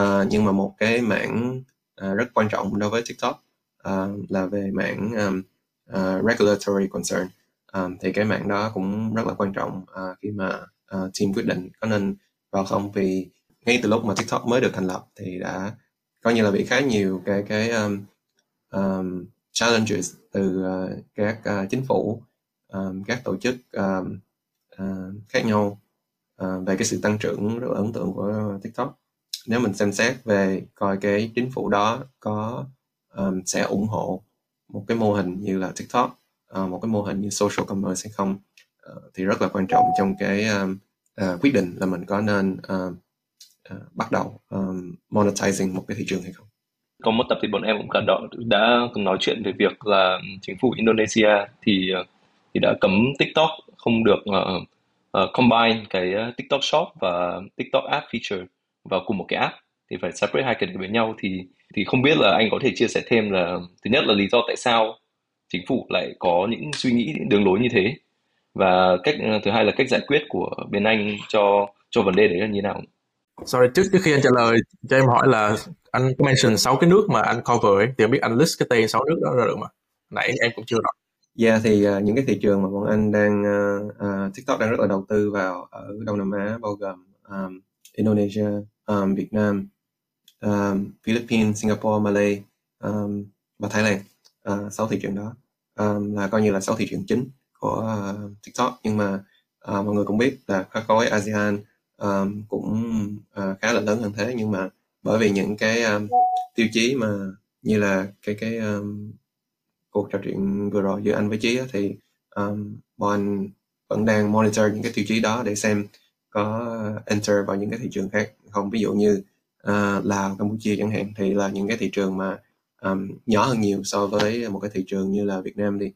Uh, nhưng mà một cái mảng uh, rất quan trọng đối với TikTok uh, là về mảng um, uh, regulatory concern. Um, thì cái mảng đó cũng rất là quan trọng uh, khi mà uh, team quyết định có nên vào không vì ngay từ lúc mà TikTok mới được thành lập thì đã coi như là bị khá nhiều cái cái um, um, challenges từ uh, các uh, chính phủ um, các tổ chức um, uh, khác nhau uh, về cái sự tăng trưởng rất là ấn tượng của TikTok nếu mình xem xét về coi cái chính phủ đó có um, sẽ ủng hộ một cái mô hình như là TikTok uh, một cái mô hình như social commerce hay không. Uh, thì rất là quan trọng trong cái um, uh, quyết định là mình có nên uh, uh, bắt đầu um, monetizing một cái thị trường hay không. Có một tập thì bọn em cũng cả đó đã nói chuyện về việc là chính phủ Indonesia thì uh, thì đã cấm TikTok không được uh, uh, combine cái uh, TikTok Shop và TikTok App feature vào cùng một cái app. Thì phải separate hai cái với nhau thì thì không biết là anh có thể chia sẻ thêm là thứ nhất là lý do tại sao chính phủ lại có những suy nghĩ đường lối như thế và cách thứ hai là cách giải quyết của bên anh cho cho vấn đề đấy là như nào Sorry, trước trước khi anh trả lời cho em hỏi là anh có mention 6 cái nước mà anh cover ấy, thì em biết anh list cái tên 6 nước đó ra được mà. Nãy em cũng chưa rõ. Yeah, thì uh, những cái thị trường mà bọn anh đang uh, uh, TikTok đang rất là đầu tư vào ở Đông Nam Á bao gồm um, Indonesia, um, Việt Nam, um, Philippines, Singapore, Malay um, và Thái Lan. Ờ, uh, 6 thị trường đó. Um, là coi như là 6 thị trường chính của uh, TikTok. Nhưng mà uh, mọi người cũng biết là khối ASEAN um, cũng uh, khá là lớn hơn thế. Nhưng mà bởi vì những cái um, tiêu chí mà như là cái cái um, cuộc trò chuyện vừa rồi giữa anh với Chí á, thì um, bọn anh vẫn đang monitor những cái tiêu chí đó để xem có enter vào những cái thị trường khác. Không ví dụ như Ờ, uh, Lào Campuchia chẳng hạn thì là những cái thị trường mà um, nhỏ hơn nhiều so với một cái thị trường như là Việt Nam đi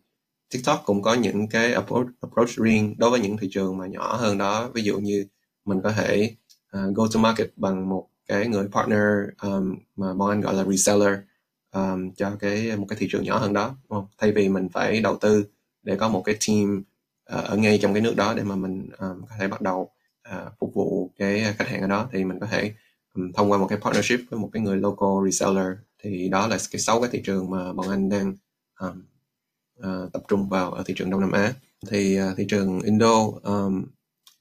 TikTok cũng có những cái approach, approach riêng đối với những thị trường mà nhỏ hơn đó ví dụ như mình có thể uh, go to market bằng một cái người partner um, mà bọn anh gọi là reseller um, cho cái một cái thị trường nhỏ hơn đó đúng không? thay vì mình phải đầu tư để có một cái team uh, ở ngay trong cái nước đó để mà mình um, có thể bắt đầu uh, phục vụ cái khách hàng ở đó thì mình có thể thông qua một cái partnership với một cái người local reseller thì đó là cái sáu cái thị trường mà bọn anh đang um, uh, tập trung vào ở thị trường Đông Nam Á. Thì uh, thị trường Indo um,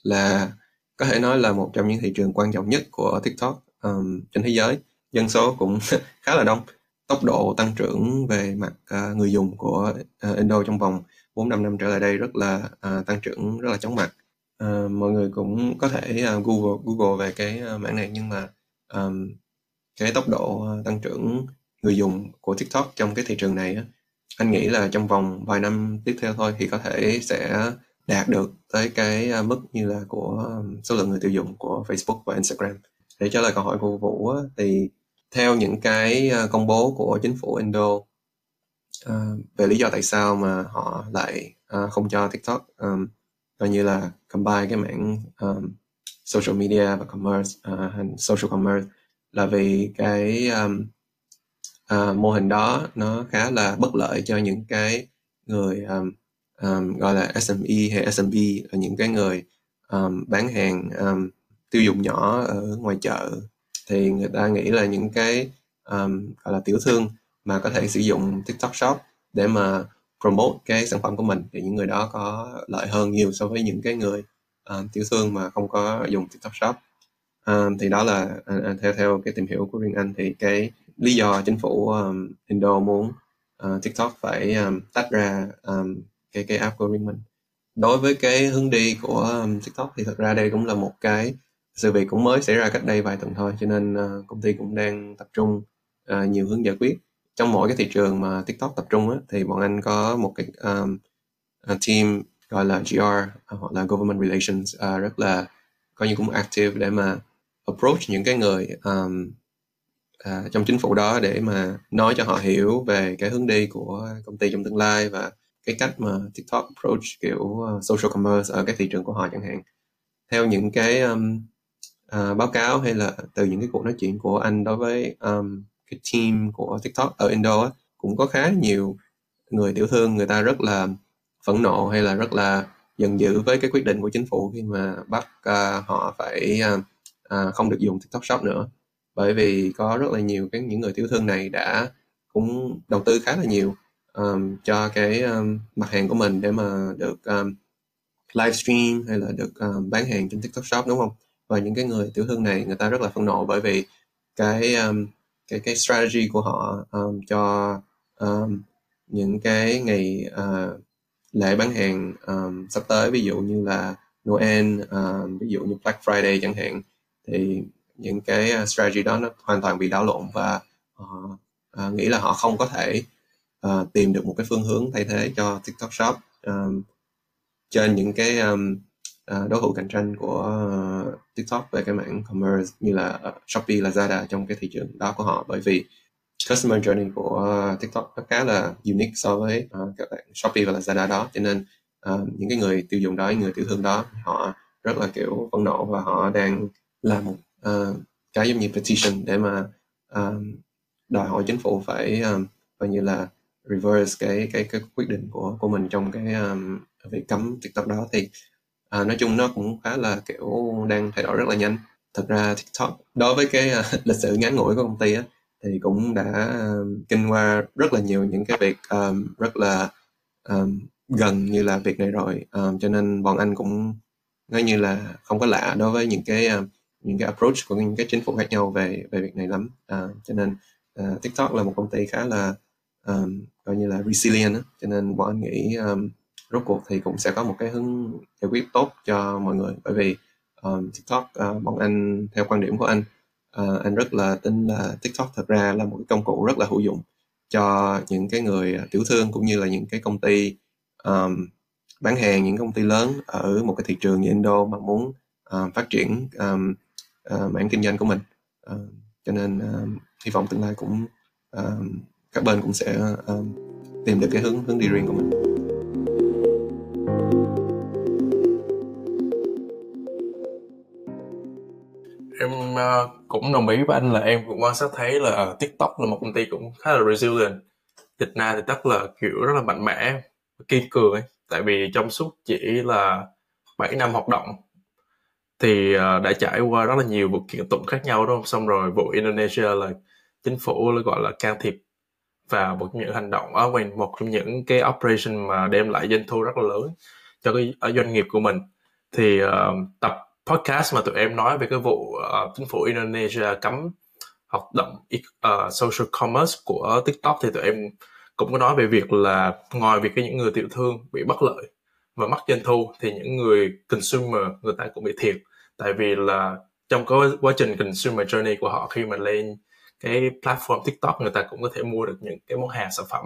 là có thể nói là một trong những thị trường quan trọng nhất của TikTok um, trên thế giới. Dân số cũng khá là đông. Tốc độ tăng trưởng về mặt uh, người dùng của uh, Indo trong vòng 4 5 năm trở lại đây rất là uh, tăng trưởng rất là chóng mặt. Uh, mọi người cũng có thể uh, Google Google về cái uh, mảng này nhưng mà um, cái tốc độ ờ, tăng trưởng người dùng của TikTok trong cái thị trường này anh nghĩ là trong vòng vài năm tiếp theo thôi thì có thể sẽ đạt được tới cái ờ, mức như là của số lượng người tiêu dùng của Facebook và Instagram. Để trả lời câu hỏi của Vũ thì theo những cái ờ, công bố của chính phủ Indo về lý do tại sao mà họ lại không cho TikTok coi như là combine cái mảng social media và commerce uh, social commerce là vì cái um, uh, mô hình đó nó khá là bất lợi cho những cái người um, um, gọi là SME hay SMB là những cái người um, bán hàng um, tiêu dùng nhỏ ở ngoài chợ. Thì người ta nghĩ là những cái um, gọi là tiểu thương mà có thể sử dụng TikTok Shop để mà promote cái sản phẩm của mình thì những người đó có lợi hơn nhiều so với những cái người uh, tiểu thương mà không có dùng TikTok Shop. Uh, thì đó là uh, theo theo cái tìm hiểu của riêng anh thì cái lý do chính phủ um, Indo muốn uh, TikTok phải um, tách ra um, cái cái app của riêng mình đối với cái hướng đi của um, TikTok thì thật ra đây cũng là một cái sự việc cũng mới xảy ra cách đây vài tuần thôi cho nên uh, công ty cũng đang tập trung uh, nhiều hướng giải quyết. Trong mỗi cái thị trường mà TikTok tập trung á, thì bọn anh có một cái um, team gọi là GR à, hoặc là Government Relations uh, rất là coi như cũng active để mà approach những cái người um, uh, trong chính phủ đó để mà nói cho họ hiểu về cái hướng đi của công ty trong tương lai và cái cách mà TikTok approach kiểu uh, social commerce ở cái thị trường của họ chẳng hạn. Theo những cái um, uh, báo cáo hay là từ những cái cuộc nói chuyện của anh đối với um, cái team của TikTok ở Indo á, cũng có khá nhiều người tiểu thương người ta rất là phẫn nộ hay là rất là giận dữ với cái quyết định của chính phủ khi mà bắt uh, họ phải uh, uh, không được dùng TikTok Shop nữa bởi vì có rất là nhiều cái những người tiểu thương này đã cũng đầu tư khá là nhiều um, cho cái um, mặt hàng của mình để mà được um, livestream hay là được um, bán hàng trên TikTok Shop đúng không? Và những cái người tiểu thương này người ta rất là phẫn nộ bởi vì cái um, cái cái strategy của họ um, cho um, những cái ngày uh, lễ bán hàng um, sắp tới. Ví dụ như là Noel um, ví dụ như Black Friday chẳng hạn thì những cái ờ, strategy đó nó hoàn toàn bị đảo lộn và uh, uh, nghĩ là họ không có thể uh, tìm được một cái phương hướng thay thế cho TikTok Shop. Um, trên những cái um, uh, đối thủ cạnh tranh của uh, TikTok về cái mảng commerce như là uh, Shopee, Lazada trong cái thị trường đó của họ. Bởi vì customer journey của uh, TikTok nó khá là unique so với uh, các bạn Shopee và Lazada đó. Cho nên uh, những cái người tiêu dùng đó, những người tiểu thương đó họ rất là kiểu phẫn nộ và họ đang làm một uh, cái giống như petition để mà um, đòi hỏi chính phủ phải um, coi như là reverse cái cái cái quyết định của của mình trong cái um, việc cấm TikTok đó. Thì uh, nói chung nó cũng khá là kiểu đang thay đổi rất là nhanh. Thật ra TikTok đối với cái uh, lịch sử ngắn ngủi của công ty á thì cũng đã kinh qua rất là nhiều những cái việc um, rất là um, gần như là việc này rồi. Um, cho nên bọn anh cũng nói như là không có lạ đối với những cái um, những cái approach của những cái chính phủ khác nhau về về việc này lắm. Uh, cho nên uh, TikTok là một công ty khá là um, coi như là resilient đó. cho nên bọn anh nghĩ um, rốt cuộc thì cũng sẽ có một cái hướng giải quyết tốt cho mọi người. Bởi vì um, TikTok uh, bọn anh theo quan điểm của anh uh, anh rất là tin là TikTok thật ra là một cái công cụ rất là hữu dụng cho những cái người ờ, tiểu thương cũng như là những cái công ty um, bán hàng những công ty lớn ở một cái thị trường như Indo mà muốn uh, phát triển um, uh, mảng kinh doanh của mình. Uh, cho nên uh, hy vọng tương lai cũng uh, các bên cũng sẽ uh, tìm được cái hướng hướng đi riêng của mình. Em uh, cũng đồng ý với anh là em cũng quan sát thấy là uh, TikTok là một công ty cũng khá là resilient. Việt Nam thì tất là kiểu rất là mạnh mẽ kiên cường ấy. Tại vì trong suốt chỉ là 7 năm hoạt động thì uh, đã trải qua rất là nhiều vụ kiện tụng khác nhau đúng không? Xong rồi vụ Indonesia là chính phủ gọi là can thiệp và một trong những hành động à, ở quanh một trong những cái operation mà đem lại doanh thu rất là lớn cho cái ở doanh nghiệp của mình. Thì uh, tập podcast mà tụi em nói về cái vụ uh, chính phủ Indonesia cấm hoạt động uh, social commerce của TikTok thì tụi em cũng có nói về việc là ngoài việc cái những người tiểu thương bị bất lợi và mất doanh thu thì những người consumer người ta cũng bị thiệt. Tại vì là trong cái quá trình consumer journey của họ khi mà lên cái platform TikTok người ta cũng có thể mua được những cái món hàng sản phẩm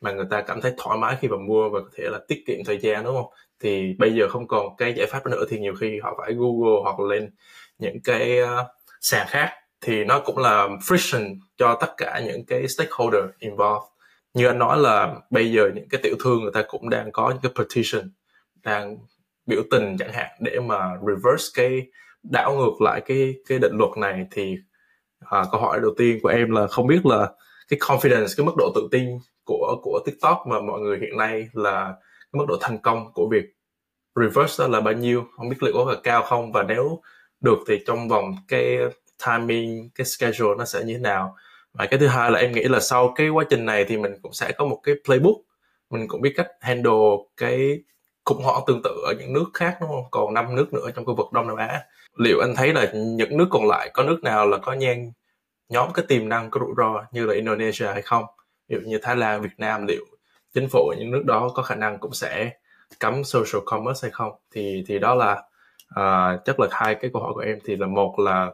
mà người ta cảm thấy thoải mái khi mà mua và có thể là tiết kiệm thời gian đúng không? Thì bây giờ không còn cái giải pháp nữa thì nhiều khi họ phải Google hoặc lên những cái uh, sàn khác. Thì nó cũng là friction cho tất cả những cái stakeholder involved. Như anh nói là bây giờ những cái tiểu thương người ta cũng đang có những cái petition đang biểu tình chẳng hạn để mà reverse cái đảo ngược lại cái cái định luật này thì à, câu hỏi đầu tiên của em là không biết là cái confidence cái mức độ tự tin của của TikTok mà mọi người hiện nay là cái mức độ thành công của việc reverse đó là bao nhiêu, không biết liệu có là cao không, và nếu được thì trong vòng cái timing, cái schedule nó sẽ như thế nào. Và cái thứ hai là em nghĩ là sau cái quá trình này thì mình cũng sẽ có một cái playbook. Mình cũng biết cách handle cái khủng hoảng tương tự ở những nước khác, đúng không? Còn năm nước nữa trong khu vực Đông Nam Á. Liệu anh thấy là những nước còn lại có nước nào là có nhan nhóm cái tiềm năng có rủi ro như là Indonesia hay không? Ví dụ như Thái Lan, Việt Nam, liệu chính phủ ở những nước đó có khả năng cũng sẽ cấm social commerce hay không? Thì thì đó là uh, chắc là hai cái câu hỏi của em. Thì là một là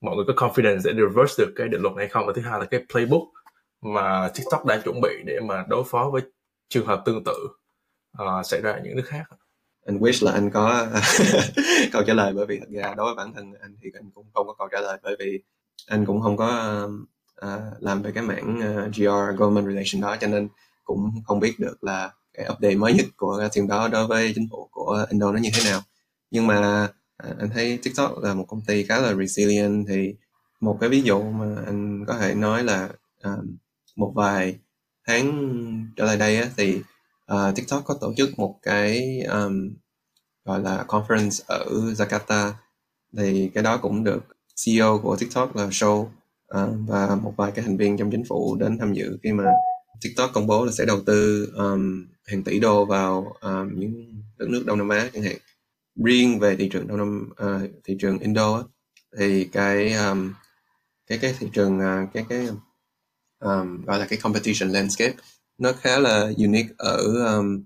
mọi người có confidence để reverse được cái định luật này không? Và thứ hai là cái playbook mà TikTok đang chuẩn bị để mà đối phó với trường hợp tương tự uh, xảy ra ở những nước khác anh wish là anh có câu trả lời bởi vì thật ra đối với bản thân anh thì anh cũng không có câu trả lời bởi vì anh cũng không có uh, làm về cái mảng uh, GR government relation đó. Cho nên cũng không biết được là cái update mới nhất của tiền chuyện đó đối với chính phủ của Indo nó như thế nào. Nhưng mà à, anh thấy TikTok là một công ty khá là resilient. Thì một cái ví dụ mà anh có thể nói là uh, một vài tháng trở lại đây á, thì uh, TikTok có tổ chức một cái um, gọi là conference ở Jakarta. Thì cái đó cũng được CEO của TikTok là Show uh, và một vài cái thành viên trong chính phủ đến tham dự khi mà TikTok công bố là sẽ đầu tư um, hàng tỷ đô vào um, những đất nước Đông Nam Á chẳng hạn. Riêng về thị trường Đông Nam uh, thị trường Indo thì cái um, cái cái thị trường uh, cái cái um, gọi là cái competition landscape nó khá là unique ở um,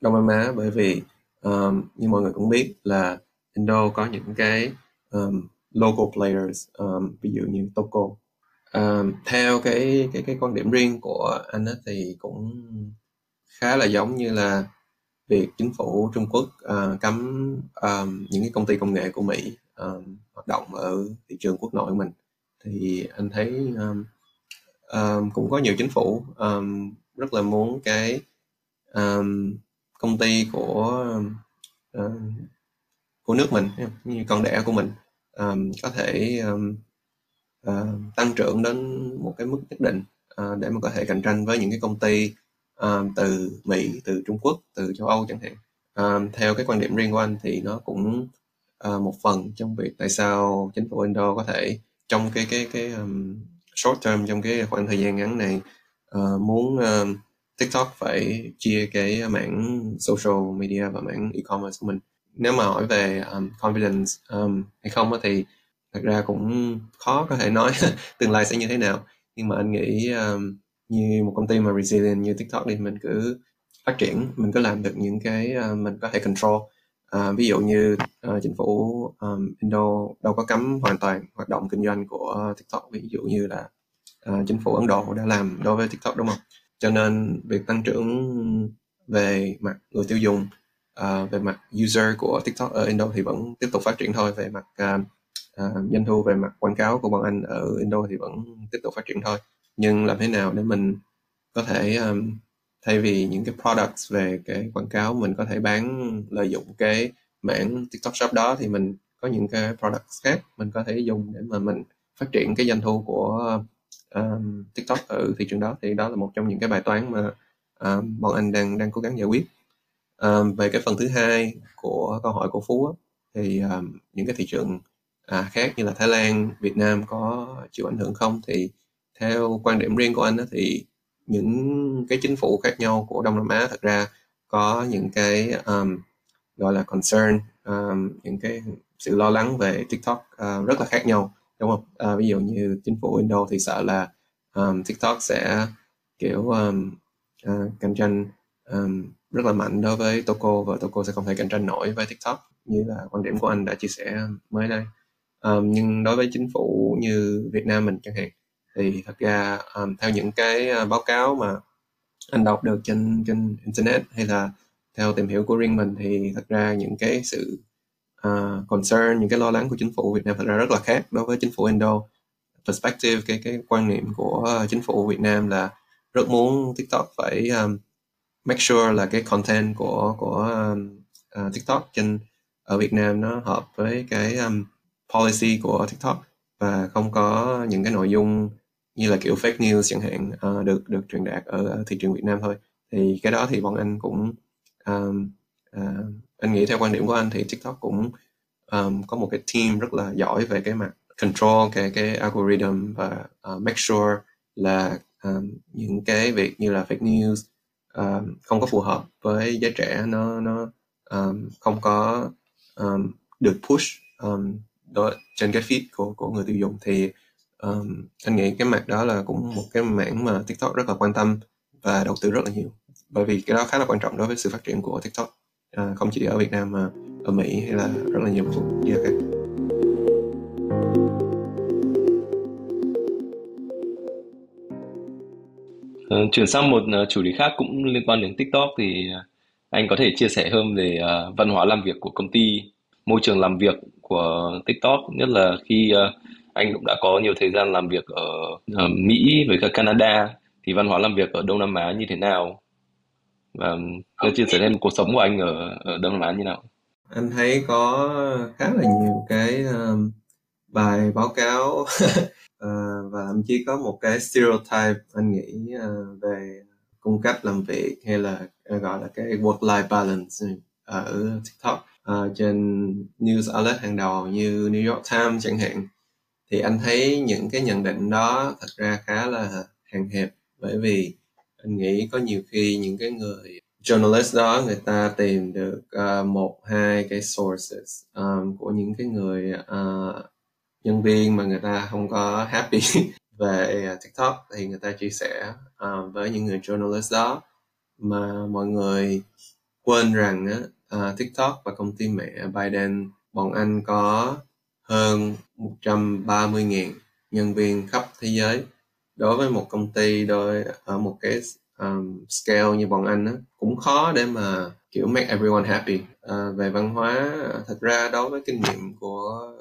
Đông Nam Á. Bởi vì um, như mọi người cũng biết là Indo có những cái um, local players um, ví dụ như Toko Ờ, theo cái cái cái quan điểm riêng của anh ấy, thì cũng khá là giống như là việc chính phủ Trung Quốc uh, cấm um, những cái công ty công nghệ của Mỹ um, hoạt động ở thị trường quốc nội của mình. Thì anh thấy um, um, cũng có nhiều chính phủ um, rất là muốn cái um, công ty của uh, của nước mình như con đẻ của mình um, có thể um, uh, tăng trưởng đến một cái mức nhất định uh, để mà có thể cạnh tranh với những cái công ty uh, từ Mỹ, từ Trung Quốc, từ châu Âu chẳng hạn. Uh, theo cái quan điểm riêng của anh thì nó cũng uh, một phần trong việc tại sao chính phủ Indo có thể trong cái cái cái um, short term trong cái khoảng thời gian ngắn này uh, muốn uh, TikTok phải chia cái mảng social media và mảng e-commerce của mình nếu mà hỏi về um, confidence um, hay không thì thật ra cũng khó có thể nói tương lai sẽ như thế nào. Nhưng mà anh nghĩ um, như một công ty mà resilient như TikTok thì mình cứ phát triển mình cứ làm được những cái uh, mình có thể control. Uh, ví dụ như uh, chính phủ um, Indo đâu có cấm hoàn toàn hoạt động kinh doanh của TikTok ví dụ như là uh, chính phủ Ấn Độ đã làm đối với TikTok đúng không? Cho nên việc tăng trưởng về mặt người tiêu dùng uh, về mặt user của TikTok ở Indo thì vẫn tiếp tục phát triển thôi. Về mặt uh, À, doanh thu về mặt quảng cáo của bọn anh ở Indo thì vẫn tiếp tục phát triển thôi. Nhưng làm thế nào để mình có thể um, thay vì những cái products về cái quảng cáo mình có thể bán lợi dụng cái mảng TikTok shop đó thì mình có những cái products khác mình có thể dùng để mà mình phát triển cái doanh thu của um, TikTok ở thị trường đó. Thì đó là một trong những cái bài toán mà um, bọn anh đang đang cố gắng giải quyết. Um, về cái phần thứ hai của câu hỏi của Phú á, thì um, những cái thị trường à, khác như là Thái Lan, Việt Nam có chịu ảnh hưởng không thì theo quan điểm riêng của anh đó thì những cái chính phủ khác nhau của Đông Nam Á thật ra có những cái um, gọi là concern um, những cái sự lo lắng về TikTok uh, rất là khác nhau đúng không? À, ví dụ như chính phủ Indo thì sợ là um, TikTok sẽ kiểu um, uh, cạnh tranh um, rất là mạnh đối với Toko và Toko sẽ không thể cạnh tranh nổi với TikTok như là quan điểm của anh đã chia sẻ mới đây. Um, nhưng đối với chính phủ như Việt Nam mình chẳng hạn thì thật ra um, theo những cái ờ, báo cáo mà anh đọc được trên trên internet hay là theo tìm hiểu của riêng mình thì thật ra những cái sự uh, concern những cái lo lắng của chính phủ Việt Nam thật ra rất là khác đối với chính phủ Indo. Perspective cái cái quan niệm của ờ, chính phủ Việt Nam là rất muốn TikTok phải um, make sure là cái content của của um, uh, TikTok trên ở Việt Nam nó hợp với cái um, policy của TikTok và không có những cái nội dung như là kiểu fake news chẳng hạn uh, được được truyền đạt ở thị trường Việt Nam thôi. Thì cái đó thì bọn anh cũng um, uh, anh nghĩ theo quan điểm của anh thì TikTok cũng um, có một cái team rất là giỏi về cái mặt control cái cái algorithm và uh, make sure là um, những cái việc như là fake news um, không có phù hợp với giới trẻ nó nó um, không có um, được push um, đó, trên cái feed của của người tiêu dùng thì um, anh nghĩ cái mặt đó là cũng một cái mảng mà TikTok rất là quan tâm và đầu tư rất là nhiều. Bởi vì cái đó khá là quan trọng đối với sự phát triển của TikTok uh, không chỉ ở Việt Nam mà ở Mỹ hay là rất là nhiều quốc gia khác chuyển sang một ờ, chủ đề khác cũng liên quan đến TikTok thì ờ, anh có thể chia sẻ hơn về ờ, văn hóa làm việc của công ty, môi trường làm việc của TikTok, nhất là khi uh, anh cũng đã có nhiều thời gian làm việc ở, ở Mỹ với cả Canada thì văn hóa làm việc ở Đông Nam Á như thế nào và có chia sẻ thêm cuộc sống của anh ở ở Đông Nam Á như nào? anh thấy có khá là nhiều cái um, bài báo cáo uh, và thậm chí có một cái stereotype anh nghĩ uh, về cung cách làm việc hay là gọi là cái work-life balance ở TikTok Ờ, trên news outlet hàng đầu như New York Times chẳng hạn thì anh thấy những cái nhận định đó thật ra khá là hạn hẹp. Bởi vì anh nghĩ có nhiều khi những cái người journalist đó người ta tìm được uh, một hai cái sources um, của những cái người uh, nhân viên mà người ta không có happy về uh, TikTok thì người ta chia sẻ uh, với những người journalist đó. Mà mọi người quên rằng á, uh, TikTok và công ty mẹ Biden bọn anh có hơn 130.000 nhân viên khắp thế giới. Đối với một công ty đôi ở một cái um, scale như bọn anh á, cũng khó để mà kiểu make everyone happy. Uh, về văn hóa thật ra đối với kinh nghiệm của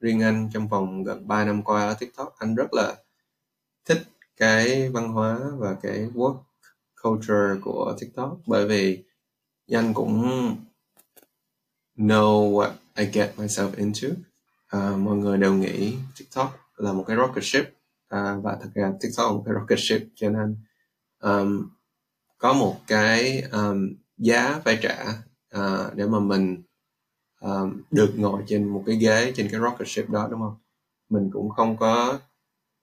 riêng anh trong vòng gần 3 năm qua ở TikTok anh rất là thích cái văn hóa và cái work culture của TikTok. Bởi vì Yan cũng know what I get myself into. Uh, mọi người đều nghĩ TikTok là một cái rocket ship. Uh, và thật ra TikTok là một cái rocket ship cho nên um, có một cái um, giá phải trả uh, để mà mình um, được ngồi trên một cái ghế trên cái rocket ship đó đúng không? Mình cũng không có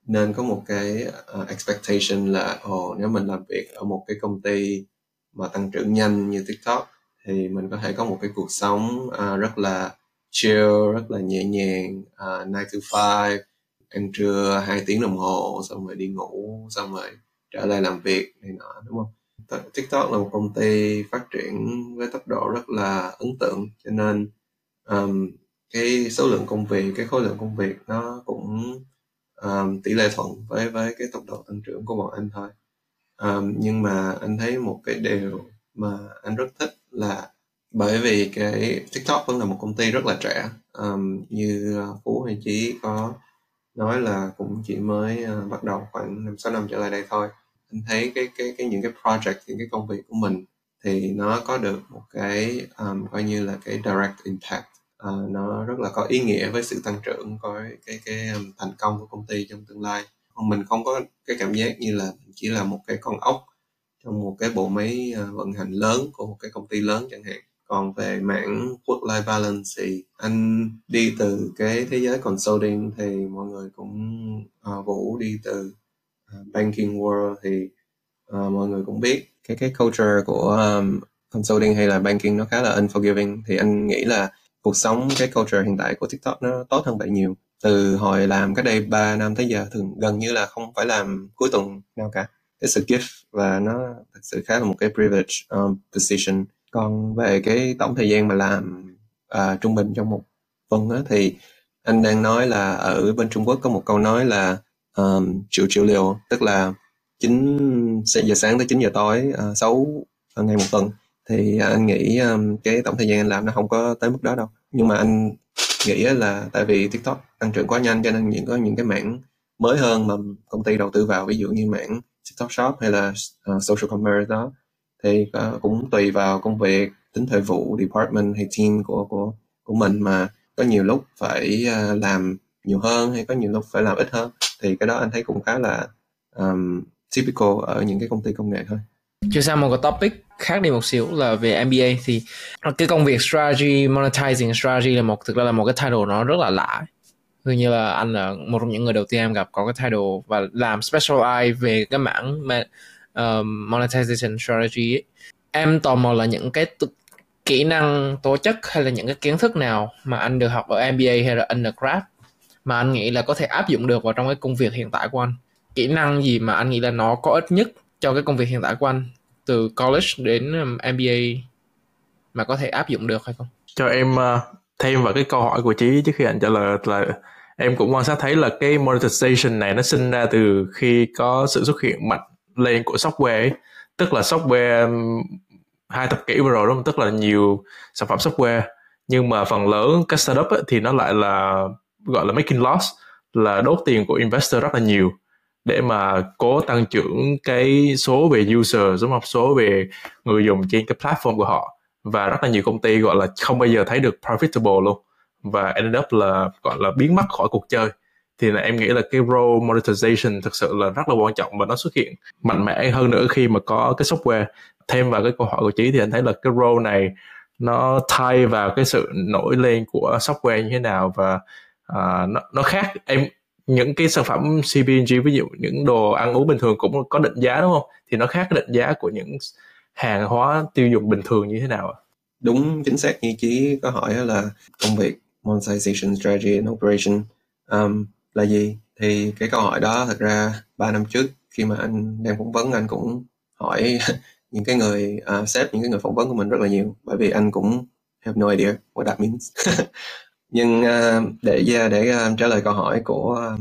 nên có một cái uh, expectation là ồ nếu mình làm việc ở một cái công ty mà tăng trưởng nhanh như TikTok thì mình có thể có một cái cuộc sống uh, rất là chill rất là nhẹ nhàng à, uh, 9 to 5 ăn trưa 2 tiếng đồng hồ xong rồi đi ngủ xong rồi trở lại làm việc này nọ đúng không? TikTok là một công ty phát triển với tốc độ rất là ấn tượng cho nên um, cái số lượng công việc cái khối lượng công việc nó cũng um, tỷ lệ thuận với với cái tốc độ tăng trưởng của bọn anh thôi um, nhưng mà anh thấy một cái điều mà anh rất thích là bởi vì cái TikTok vẫn là một công ty rất là trẻ. Um, như ờ, Phú hay Chí có nói là cũng chỉ mới uh, bắt đầu khoảng năm sáu năm trở lại đây thôi. Anh thấy cái cái cái những cái project những cái công việc của mình thì nó có được một cái um, coi như là cái direct impact. Uh, nó rất là có ý nghĩa với sự tăng trưởng có cái cái um, thành công của công ty trong tương lai mình không có cái cảm giác như là chỉ là một cái con ốc trong một cái bộ máy ờ, vận hành lớn của một cái công ty lớn chẳng hạn. Còn về mảng work life balance thì anh đi từ cái thế giới consulting thì mọi người cũng uh, vũ đi từ uh, banking world thì uh, mọi người cũng biết cái cái culture của um, consulting hay là banking nó khá là unforgiving. Thì anh nghĩ là cuộc sống cái culture hiện tại của TikTok nó tốt hơn vậy nhiều từ hồi làm cách đây 3 năm tới giờ thường gần như là không phải làm cuối tuần nào cả. Cái sự gift và nó thật sự khá là một cái privilege um, position. Còn về cái tổng thời gian mà làm uh, trung bình trong một tuần á, thì anh đang nói là ở bên Trung Quốc có một câu nói là um, triệu triệu liều tức là 9 giờ sáng tới 9 giờ tối à, uh, 6 ngày một tuần. Thì anh nghĩ um, cái tổng thời gian anh làm nó không có tới mức đó đâu. Nhưng mà anh nghĩ là tại vì TikTok tăng trưởng quá nhanh cho nên những có những cái mảng mới hơn mà công ty đầu tư vào ví dụ như mảng TikTok Shop hay là uh, social commerce đó thì uh, cũng tùy vào công việc tính thời vụ department hay team của của của mình mà có nhiều lúc phải uh, làm nhiều hơn hay có nhiều lúc phải làm ít hơn. Thì cái đó anh thấy cũng khá là um, typical ở những cái công ty công nghệ thôi chuyển sang một cái topic khác đi một xíu là về MBA thì cái công việc strategy monetizing strategy là một thực ra là một cái title nó rất là lạ hình như là anh là một trong những người đầu tiên em gặp có cái title và làm specialize về cái mảng mà, uh, um, monetization strategy ấy. em tò mò là những cái t- kỹ năng tố chất hay là những cái kiến thức nào mà anh được học ở MBA hay là undergrad mà anh nghĩ là có thể áp dụng được vào trong cái công việc hiện tại của anh kỹ năng gì mà anh nghĩ là nó có ích nhất cho cái công việc hiện tại của anh từ college đến um, MBA mà có thể áp dụng được hay không? Cho em uh, thêm vào cái câu hỏi của chị trước khi anh trả lời là em cũng quan sát thấy là cái monetization này nó sinh ra từ khi có sự xuất hiện mạnh lên của software ấy. tức là software um, hai thập kỷ vừa rồi đúng không tức là nhiều sản phẩm software nhưng mà phần lớn các startup ấy, thì nó lại là gọi là making loss là đốt tiền của investor rất là nhiều để mà cố tăng trưởng cái số về user số một số về người dùng trên cái platform của họ. Và rất là nhiều công ty gọi là không bao giờ thấy được profitable luôn. Và ended up là gọi là biến mất khỏi cuộc chơi. Thì là em nghĩ là cái role monetization thực sự là rất là quan trọng và nó xuất hiện mạnh mẽ hơn nữa khi mà có cái software. Thêm vào cái câu hỏi của chị thì anh thấy là cái role này nó thay vào cái sự nổi lên của software như thế nào và uh, nó nó khác. Em những cái sản phẩm CPG ví dụ những đồ ăn uống bình thường cũng có định giá đúng không? Thì nó khác cái định giá của những hàng hóa tiêu dùng bình thường như thế nào ạ? Đúng chính xác như chí có hỏi là công việc monetization strategy and operation. Um, là gì? Thì cái câu hỏi đó thật ra 3 năm trước khi mà anh đang phỏng vấn anh cũng hỏi những cái người uh, sếp những cái người phỏng vấn của mình rất là nhiều bởi vì anh cũng have no idea what that means. nhưng ờ, để để ờ, trả lời câu hỏi của ờ,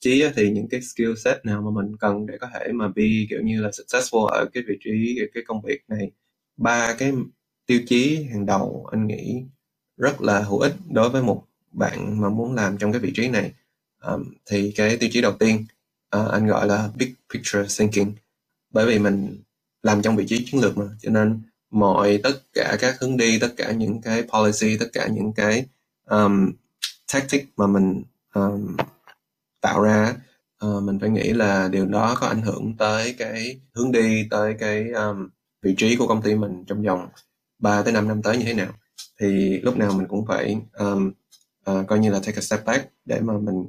chí thì những cái skill set nào mà mình cần để có thể mà be kiểu như là successful ở cái vị trí cái công việc này? Ba cái tiêu chí hàng đầu anh nghĩ rất là hữu ích đối với một bạn mà muốn làm trong cái vị trí này. Um, thì cái tiêu chí đầu tiên uh, anh gọi là big picture thinking. Bởi vì mình làm trong vị trí chiến lược mà cho nên mọi tất cả các hướng đi tất cả những cái policy tất cả những cái um, tactic mà mình um, tạo ra uh, mình phải nghĩ là điều đó có ảnh hưởng tới cái hướng đi tới cái um, vị trí của công ty mình trong vòng 3 tới 5 năm tới như thế nào. Thì lúc nào mình cũng phải um, uh, coi như là take a step back để mà mình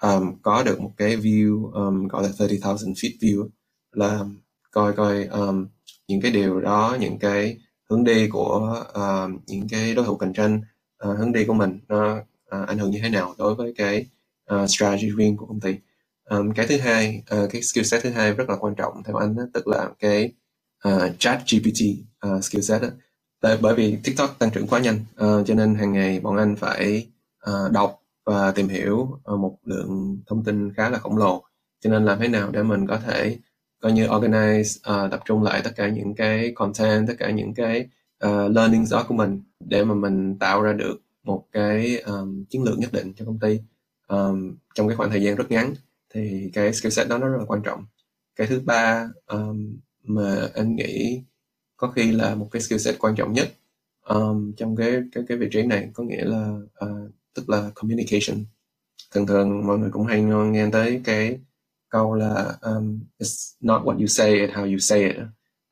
um, có được một cái view um, gọi là 30,000 feet view là coi coi um, những cái điều đó những cái hướng đi của uh, những cái đối thủ cạnh tranh uh, hướng đi của mình nó uh, ảnh hưởng như thế nào đối với cái uh, strategy riêng của công ty um, cái thứ hai uh, cái skill set thứ hai rất là quan trọng theo anh đó, tức là cái uh, chat GPT uh, skill set đó. Tại, bởi vì TikTok tăng trưởng quá nhanh uh, cho nên hàng ngày bọn anh phải uh, đọc và tìm hiểu uh, một lượng thông tin khá là khổng lồ cho nên làm thế nào để mình có thể coi như organize uh, tập trung lại tất cả những cái content tất cả những cái uh, learning đó của mình để mà mình tạo ra được một cái um, chiến lược nhất định cho công ty. Um, trong cái khoảng thời gian rất ngắn thì cái skill set đó nó rất là quan trọng. Cái thứ ba um, mà anh nghĩ có khi là một cái skill set quan trọng nhất um, trong cái cái cái vị trí này có nghĩa là uh, tức là communication. Thường thường mọi người cũng hay nghe tới cái câu là um, it's not what you say it's how you say it.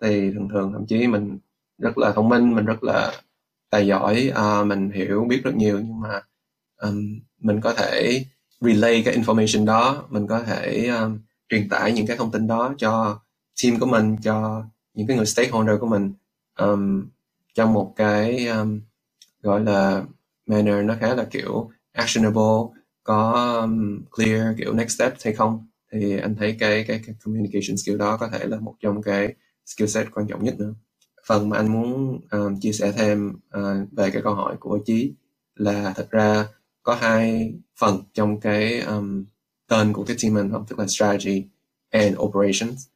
Thì thường thường thậm chí mình rất là thông minh mình rất là tài giỏi. Uh, mình hiểu biết rất nhiều nhưng mà um, mình có thể relay cái information đó mình có thể um, truyền tải những cái thông tin đó cho team của mình cho những cái người stakeholder của mình um, trong một cái um, gọi là manner nó khá là kiểu actionable có um, clear kiểu next step hay không. Thì anh thấy cái, cái cái communication skill đó có thể là một trong cái skill set quan trọng nhất nữa phần mà anh muốn um, chia sẻ thêm uh, về cái câu hỏi của chí là thật ra có hai phần trong cái um, tên của cái team mình không? Tức là strategy and operations.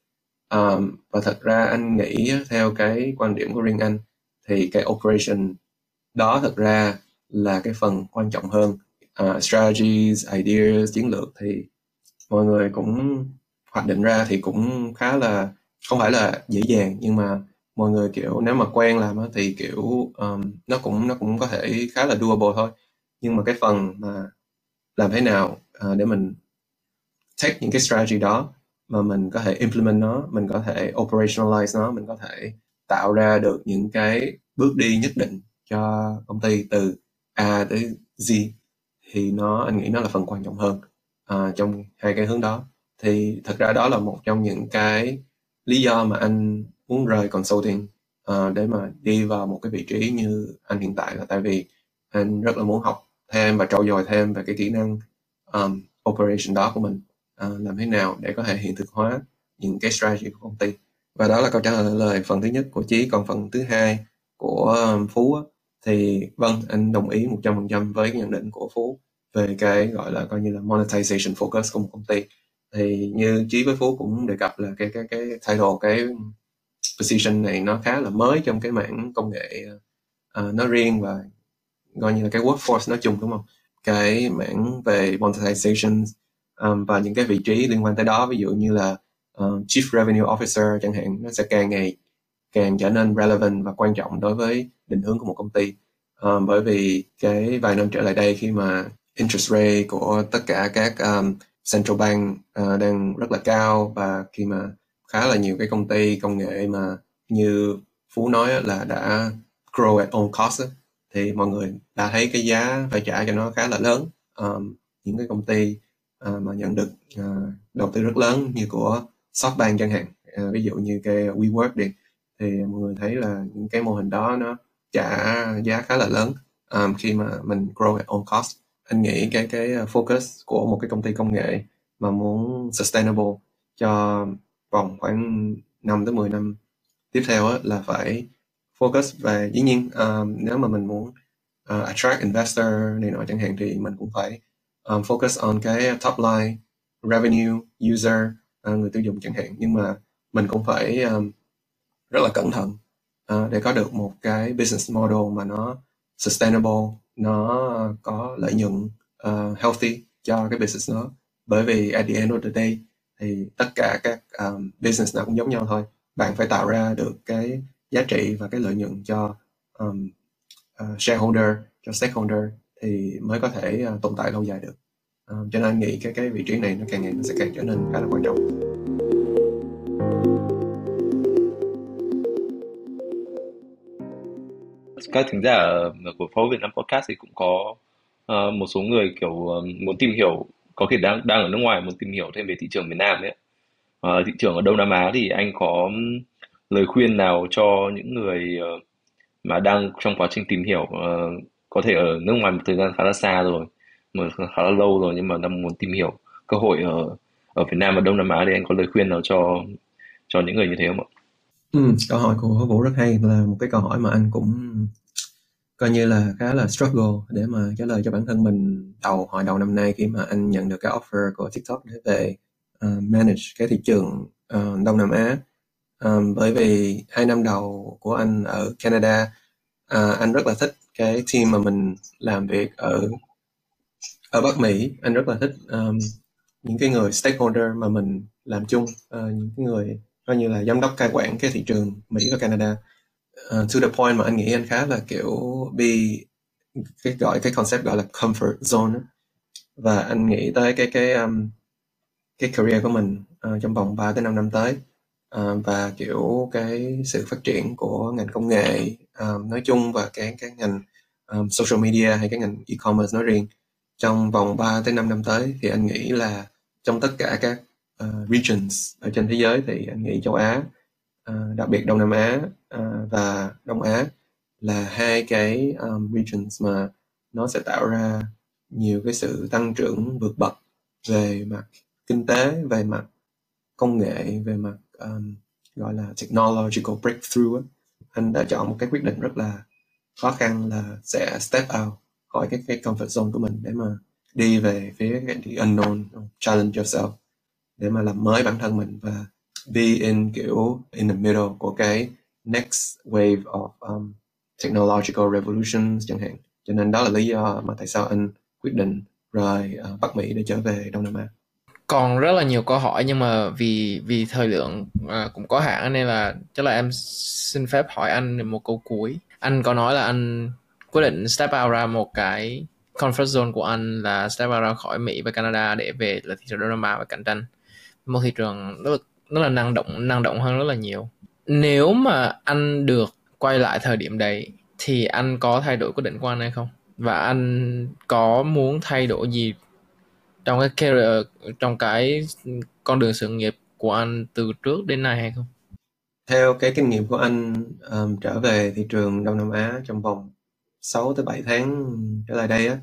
Um, và thật ra anh nghĩ theo cái quan điểm của riêng anh thì cái operation đó thật ra là cái phần quan trọng hơn. Uh, strategies ideas chiến lược thì mọi người cũng hoạch định ra thì cũng khá là không phải là dễ dàng nhưng mà mọi người kiểu nếu mà quen làm thì kiểu um, nó cũng nó cũng có thể khá là doable thôi. Nhưng mà cái phần mà làm thế nào uh, để mình take những cái strategy đó mà mình có thể implement nó mình có thể operationalize nó mình có thể tạo ra được những cái bước đi nhất định cho công ty từ A tới Z thì nó anh nghĩ nó là phần quan trọng hơn uh, trong hai cái hướng đó. Thì thật ra đó là một trong những cái lý do mà anh muốn rời consulting uh, để mà đi vào một cái vị trí như anh hiện tại là tại vì anh rất là muốn học thêm và trau dồi thêm về cái kỹ năng um, operation đó của mình uh, làm thế nào để có thể hiện thực hóa những cái strategy của công ty. Và đó là câu trả lời phần thứ nhất của Chí. Còn phần thứ hai của um, Phú á, thì vâng anh đồng ý 100% với cái nhận định của Phú về cái gọi là coi như là monetization focus của một công ty. Thì như Chí với Phú cũng đề cập là cái cái cái title cái position này nó khá là mới trong cái mảng công nghệ ờ, ờ, uh, nó riêng và coi như là cái workforce nói chung đúng không? Cái mảng về monetization um, và những cái vị trí liên quan tới đó ví dụ như là uh, chief revenue officer chẳng hạn nó sẽ càng ngày càng trở nên relevant và quan trọng đối với định hướng của một công ty. Um, bởi vì cái vài năm trở lại đây khi mà interest rate của tất cả các um, central bank uh, đang rất là cao và khi mà khá là nhiều cái công ty công nghệ mà như Phú nói là đã grow at all cost thì mọi người đã thấy cái giá phải trả cho nó khá là lớn. Um, những cái công ty uh, mà nhận được uh, đầu tư rất lớn như của SoftBank chẳng hạn uh, ví dụ như cái WeWork đi thì mọi người thấy là những cái mô hình đó nó trả giá khá là lớn um, khi mà mình grow at all cost. Anh nghĩ cái cái focus của một cái công ty công nghệ mà muốn sustainable cho vòng khoảng 5 tới 10 năm tiếp theo á, là phải focus và dĩ nhiên um, à, nếu mà mình muốn uh, attract investor này nọ chẳng hạn thì mình cũng phải um, focus on cái top line revenue user uh, người tiêu dùng chẳng hạn. Nhưng mà mình cũng phải um, rất là cẩn thận uh, để có được một cái business model mà nó sustainable nó có lợi nhuận uh, healthy cho cái business đó. Bởi vì at the end of the day thì tất cả các um, business nào cũng giống nhau thôi. Bạn phải tạo ra được cái giá trị và cái lợi nhuận cho um, uh, shareholder cho stakeholder thì mới có thể uh, tồn tại lâu dài được. Um, cho nên anh nghĩ cái cái vị trí này nó càng ngày nó sẽ càng trở nên khá là quan trọng. Các thính giả của phố Việt Nam Podcast thì cũng có uh, một số người kiểu uh, muốn tìm hiểu có thể đang đang ở nước ngoài muốn tìm hiểu thêm về thị trường miền Nam ấy à, thị trường ở Đông Nam Á thì anh có lời khuyên nào cho những người uh, mà đang trong quá trình tìm hiểu uh, có thể ở nước ngoài một thời gian khá là xa rồi mà khá là lâu rồi nhưng mà đang muốn tìm hiểu cơ hội ở ở Việt Nam và Đông Nam Á thì anh có lời khuyên nào cho cho những người như thế không ạ? Ừ, câu hỏi của Vũ rất hay là một cái câu hỏi mà anh cũng coi như là khá là struggle để mà trả lời cho bản thân mình đầu hồi đầu năm nay khi mà anh nhận được cái offer của TikTok để về uh, manage cái thị trường uh, Đông Nam Á. Um, bởi vì hai năm đầu của anh ở Canada uh, anh rất là thích cái team mà mình làm việc ở ở Bắc Mỹ. Anh rất là thích um, những cái người stakeholder mà mình làm chung uh, những cái người coi như là giám đốc cai quản cái thị trường Mỹ và Canada uh, to the point mà anh nghĩ anh khá là kiểu bị cái gọi cái concept gọi là comfort zone và anh nghĩ tới cái cái um, cái career của mình uh, trong vòng 3 tới 5 năm tới. Uh, và kiểu cái sự phát triển của ngành công nghệ uh, nói chung và cái cái ngành um, social media hay cái ngành e-commerce nói riêng. Trong vòng 3 tới 5 năm tới thì anh nghĩ là trong tất cả các uh, regions ở trên thế giới thì anh nghĩ châu Á uh, Ờ, đặc biệt Đông Nam Á ờ, và Đông Á là hai cái um, regions mà nó sẽ tạo ra nhiều cái sự tăng trưởng vượt bậc về mặt kinh tế về mặt công nghệ về mặt um, gọi là technological breakthrough anh đã chọn một cái quyết định rất là khó khăn là sẽ step out khỏi cái cái comfort zone của mình để mà đi về phía cái the unknown challenge yourself để mà làm mới bản thân mình và be in kiểu in the middle của cái next wave of um, technological revolutions chẳng hạn. Cho nên đó là lý do mà tại sao anh quyết định rời uh, Bắc Mỹ để trở về Đông Nam Á. Còn rất là nhiều câu hỏi nhưng mà vì vì thời lượng uh, cũng có hạn nên là chắc là em xin phép hỏi anh một câu cuối. Anh có nói là anh quyết định step out ra một cái comfort zone của anh là step out ra khỏi Mỹ và Canada để về là thị trường Đông Nam Á và cạnh tranh. Một thị trường rất là, rất là năng động năng động hơn rất là nhiều. Nếu mà anh được quay lại thời điểm đấy thì anh có thay đổi quyết định của anh hay không? Và anh có muốn thay đổi gì trong cái career trong cái con đường sự nghiệp của anh từ trước đến nay hay không? Theo cái kinh nghiệm của anh um, trở về thị trường Đông Nam Á trong vòng 6 tới 7 tháng trở lại đây á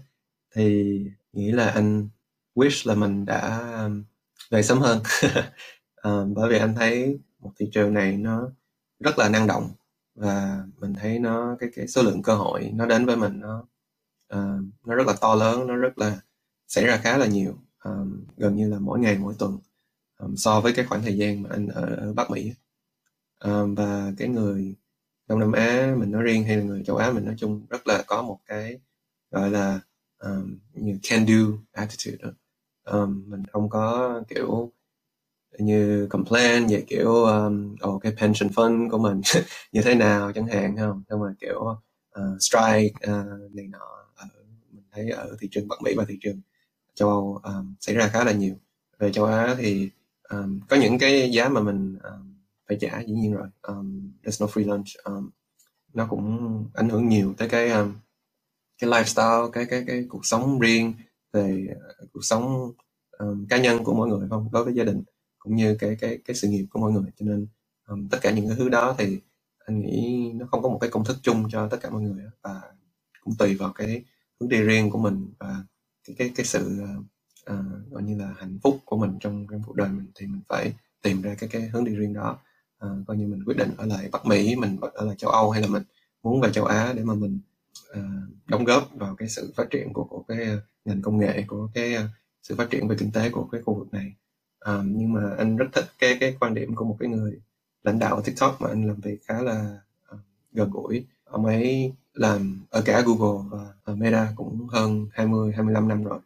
thì nghĩ là anh wish là mình đã um, về sớm hơn. Ờ, bởi vì anh thấy một thị trường này nó rất là năng động và mình thấy nó cái cái số lượng cơ hội nó đến với mình nó uh, nó rất là to lớn nó rất là xảy ra khá là nhiều um, gần như là mỗi ngày mỗi tuần um, so với cái khoảng thời gian mà anh ở, ở Bắc Mỹ um, và cái người Đông Nam Á mình nói riêng hay là người châu Á mình nói chung rất là có một cái gọi là um, như can do attitude đó. Um, mình không có kiểu như complain về kiểu um, oh, cái pension fund của mình như thế nào chẳng hạn không? Nhưng mà kiểu uh, strike uh, này nọ ở mình thấy ở thị trường Bắc Mỹ và thị trường châu Âu um, xảy ra khá là nhiều. Về châu Á thì um, có những cái giá mà mình um, phải trả dĩ nhiên rồi um, there's no free lunch um, nó cũng ảnh hưởng nhiều tới cái um, cái lifestyle cái cái cái cuộc sống riêng về uh, cuộc sống um, cá nhân của mỗi người không? Đối với gia đình cũng như cái cái cái sự nghiệp của mọi người. Cho nên um, tất cả những cái thứ đó thì anh nghĩ nó không có một cái công thức chung cho tất cả mọi người và cũng tùy vào cái hướng đi riêng của mình và cái cái cái sự uh, gọi như là hạnh phúc của mình trong trong cuộc đời mình thì mình phải tìm ra cái cái hướng đi riêng đó. Uh, coi như mình quyết định ở lại Bắc Mỹ mình ở lại châu Âu hay là mình muốn về châu Á để mà mình uh, đóng góp vào cái sự phát triển của của cái ngành công nghệ của cái uh, sự phát triển về kinh tế của cái khu vực này um, nhưng mà anh rất thích cái cái quan điểm của một cái người lãnh đạo TikTok mà anh làm việc khá là uh, gần gũi ông ấy làm ở cả Google và ờ, Meta cũng hơn 20 25 năm rồi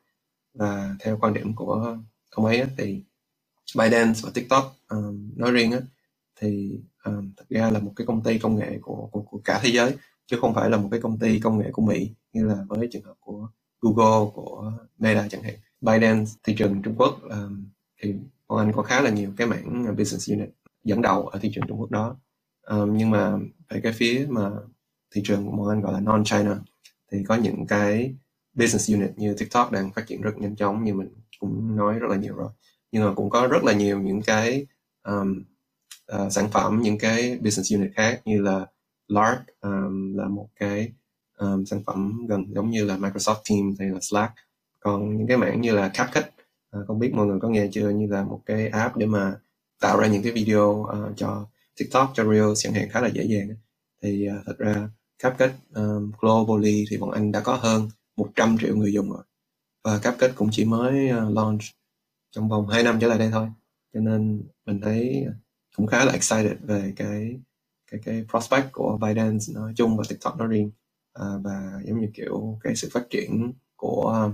và theo quan điểm của ông ấy thì ByteDance và TikTok um, nói riêng á, thì um, thật ra là một cái công ty công nghệ của, của của cả thế giới chứ không phải là một cái công ty công nghệ của Mỹ như là với trường hợp của Google của Meta chẳng hạn. ByteDance thị trường Trung Quốc um, thì bọn anh có khá là nhiều cái mảng ờ, business unit dẫn đầu ở thị trường Trung Quốc đó. Um, nhưng mà về cái phía mà thị trường của bọn anh gọi là non China thì có những cái business unit như TikTok đang phát triển rất nhanh chóng như mình cũng nói rất là nhiều rồi. Nhưng mà cũng có rất là nhiều những cái um, uh, sản phẩm những cái business unit khác như là Lark um, là một cái um, sản phẩm gần giống như là Microsoft Teams hay là Slack. Còn những cái mảng như là CapCut à, không biết mọi người có nghe chưa như là một cái app để mà tạo ra những cái video uh, cho TikTok cho Reels chẳng hạn khá là dễ dàng thì uh, thật ra CapCut um, globally thì bọn anh đã có hơn 100 triệu người dùng rồi. Và CapCut cũng chỉ mới uh, launch trong vòng 2 năm trở lại đây thôi. Cho nên mình thấy cũng khá là excited về cái cái cái prospect của biden nói chung và TikTok nói riêng. À, và giống như kiểu cái sự phát triển của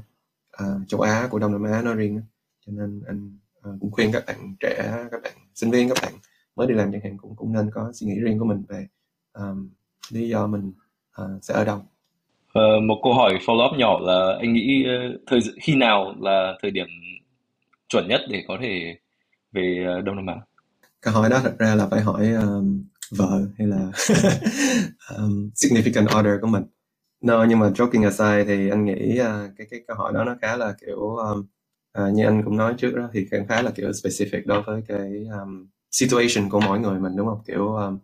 uh, châu Á của Đông Nam Á nói riêng cho nên anh uh, cũng khuyên các bạn trẻ các bạn sinh viên các bạn mới đi làm chẳng hạn cũng cũng nên có suy nghĩ riêng của mình về um, lý do mình uh, sẽ ở đâu. Uh, một câu hỏi follow up nhỏ là anh nghĩ uh, thời khi nào là thời điểm chuẩn nhất để có thể về Đông Nam Á? Câu hỏi đó thật ra là phải hỏi um, vợ hay là um, significant order của mình No, nhưng mà joking aside thì anh nghĩ uh, cái cái câu hỏi đó nó khá là kiểu um, uh, như anh cũng nói trước đó thì khá là kiểu specific đối với cái um, situation của mỗi người mình đúng không? Kiểu um,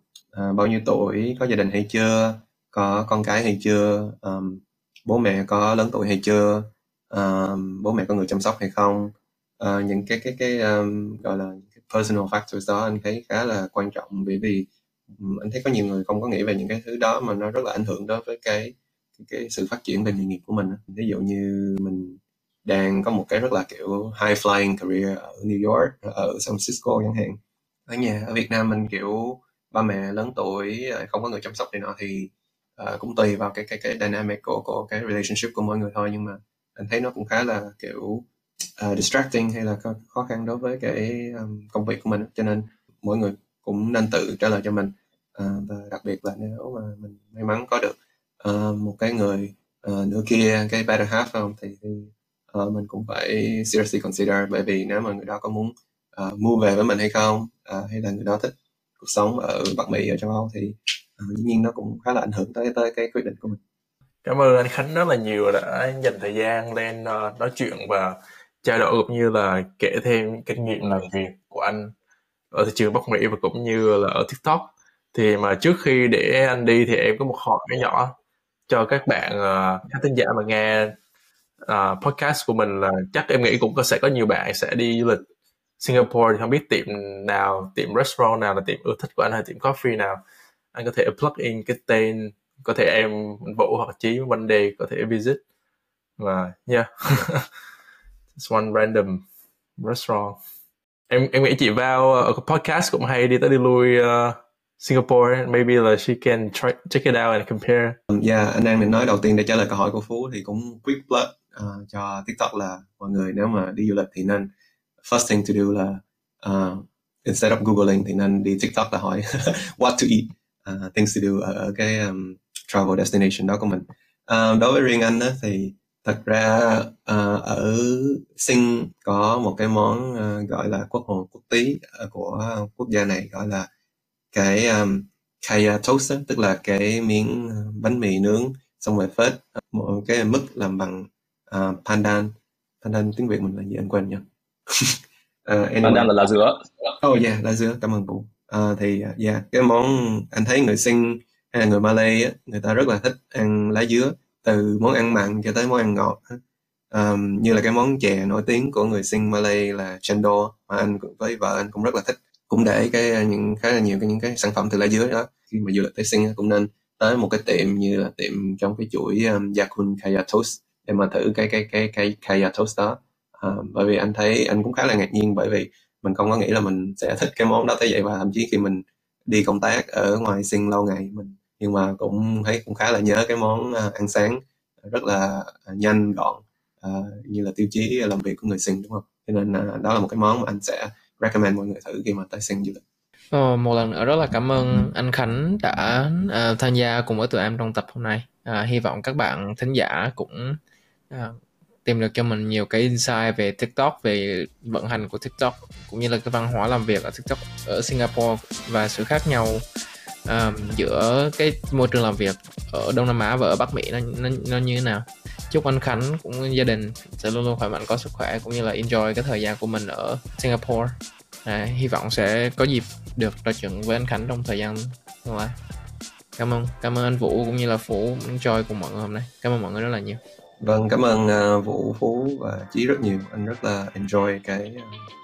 uh, bao nhiêu tuổi, có gia đình hay chưa, có con cái hay chưa, um, bố mẹ có lớn tuổi hay chưa, um, bố mẹ có người chăm sóc hay không, uh, những cái cái cái um, gọi là personal factors đó anh thấy khá là quan trọng bởi vì um, anh thấy có nhiều người không có nghĩ về những cái thứ đó mà nó rất là ảnh hưởng đối với cái cái sự phát triển về nghề nghiệp của mình ví dụ như mình đang có một cái rất là kiểu high flying career ở New York ở San Francisco chẳng hạn. Ở nhà ở Việt Nam mình kiểu ba mẹ lớn tuổi ờ, không có người chăm sóc này nọ thì uh, cũng tùy vào cái cái cái dynamic của của cái relationship của mỗi người thôi. Nhưng mà anh thấy nó cũng khá là kiểu uh, distracting hay là khó khăn đối với cái um, công việc của mình cho nên mỗi người cũng nên tự trả lời cho mình. Uh, và đặc biệt là nếu mà mình may mắn có được uh, một cái người uh, nửa kia cái better half không thì, thì uh, mình cũng phải seriously consider bởi vì nếu mà người đó có muốn uh, mua về với mình hay không uh, hay là người đó thích cuộc sống ở Bắc Mỹ ở châu Âu thì uh, dĩ nhiên nó cũng khá là ảnh hưởng tới tới cái quyết định của mình. Cảm ơn anh Khánh rất là nhiều đã dành thời gian lên uh, nói chuyện và trao đổi cũng như là kể thêm kinh nghiệm làm việc của anh ở thị trường Bắc Mỹ và cũng như là ở TikTok. Thì mà trước khi để anh đi thì em có một hỏi nhỏ cho các bạn ờ, uh, các thính giả mà nghe uh, podcast của mình là chắc em nghĩ cũng có sẽ có nhiều bạn sẽ đi du lịch Singapore thì không biết tiệm nào tiệm restaurant nào là tiệm ưa thích của anh hay tiệm coffee nào. Anh có thể plug in cái tên có thể em vũ hoặc chí one day có thể visit. Và yeah. It's one random restaurant. Em em nghĩ chị vào ở podcast cũng hay đi tới đi lui uh, Singapore maybe là she can try check it out and compare. Um, yeah anh đang định nói đầu tiên để trả lời câu hỏi của Phú thì cũng quick plug uh, cho TikTok là mọi người nếu mà đi du lịch thì nên first thing to do là uh, instead of googling thì nên đi TikTok là hỏi what to eat uh, things to do ở, ở cái um, travel destination đó của mình. Uh, đối với riêng anh đó, thì thật ra uh, ở Sing có một cái món uh, gọi là quốc hồn quốc tí uh, của quốc gia này gọi là cái um, kaya toast tức là cái miếng bánh mì nướng xong rồi phết. Một cái mức làm bằng uh, pandan. Pandan tiếng việt mình là gì? Anh quên nhỉ. Uh, anyway. pandan là lá dứa. Oh yeah lá dứa. Cảm ơn vũ uh, thì yeah cái món anh thấy người sinh hay là người Malay á, người ta rất là thích ăn lá dứa từ món ăn mặn cho tới món ăn ngọt um, như là cái món chè nổi tiếng của người sinh Malay là chendol mà anh với vợ anh cũng rất là thích cũng để cái ờ, những khá là nhiều cái những cái sản phẩm từ lá dứa đó. Khi mà du lịch tới sinh cũng nên tới một cái tiệm như là tiệm trong cái chuỗi um, Yakun Kaya Toast để mà thử cái cái cái cái Kaya Toast đó. À, bởi vì anh thấy anh cũng khá là ngạc nhiên bởi vì mình không có nghĩ là mình sẽ thích cái món đó tới vậy và thậm chí khi mình đi công tác ở ngoài sinh lâu ngày mình nhưng mà cũng thấy cũng khá là nhớ cái món ờ, ăn sáng rất là nhanh gọn uh, như là tiêu chí làm việc của người sinh đúng không? Cho nên uh, đó là một cái món mà anh sẽ recommend mọi người thử khi mà tới sinh du lịch Ờ, một lần nữa rất là cảm ơn anh Khánh đã uh, tham gia cùng với tụi em trong tập hôm nay. Uh, hy vọng các bạn thính giả cũng uh, tìm được cho mình nhiều cái insight về TikTok, về vận hành của TikTok cũng như là cái văn hóa làm việc ở TikTok ở Singapore và sự khác nhau um, giữa cái môi trường làm việc ở Đông Nam Á và ở Bắc Mỹ nó nó, nó như thế nào. Chúc anh Khánh cũng gia đình sẽ luôn luôn khỏe mạnh có sức khỏe cũng như là enjoy cái thời gian của mình ở Singapore. À, hy vọng sẽ có dịp được trò chuyện với anh Khánh trong thời gian tương lai. Cảm ơn, cảm ơn anh Vũ cũng như là Phú enjoy cùng mọi người hôm nay. Cảm ơn mọi người rất là nhiều. Vâng, cảm ơn uh, Vũ, Phú và Chí rất nhiều. Anh rất là enjoy cái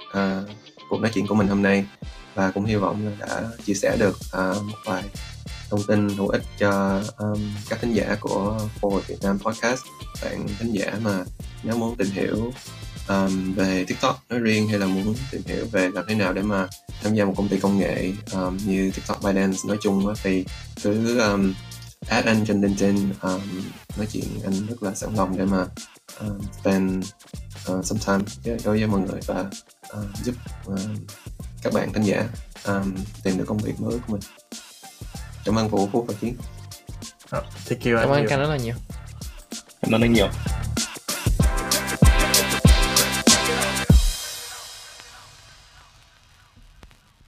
uh, cuộc nói chuyện của mình hôm nay và cũng hy vọng là đã chia sẻ được uh, một vài thông tin hữu ích cho um, các thính giả của Forward Việt Nam Podcast. Bạn thính giả mà nếu muốn tìm hiểu um, về TikTok nói riêng hay là muốn tìm hiểu về làm thế nào để mà tham gia một công ty công nghệ um, như TikTok Binance nói chung đó, thì cứ um, add anh trên LinkedIn um, nói chuyện anh rất là sẵn lòng để mà uh, spend uh, some time đối với mọi người và uh, giúp uh, các bạn thính giả um, tìm được công việc mới của mình. Cảm ơn vũ phú và chiến. Oh, thank you cảm ơn anh rất là nhiều. Cảm ơn anh nhiều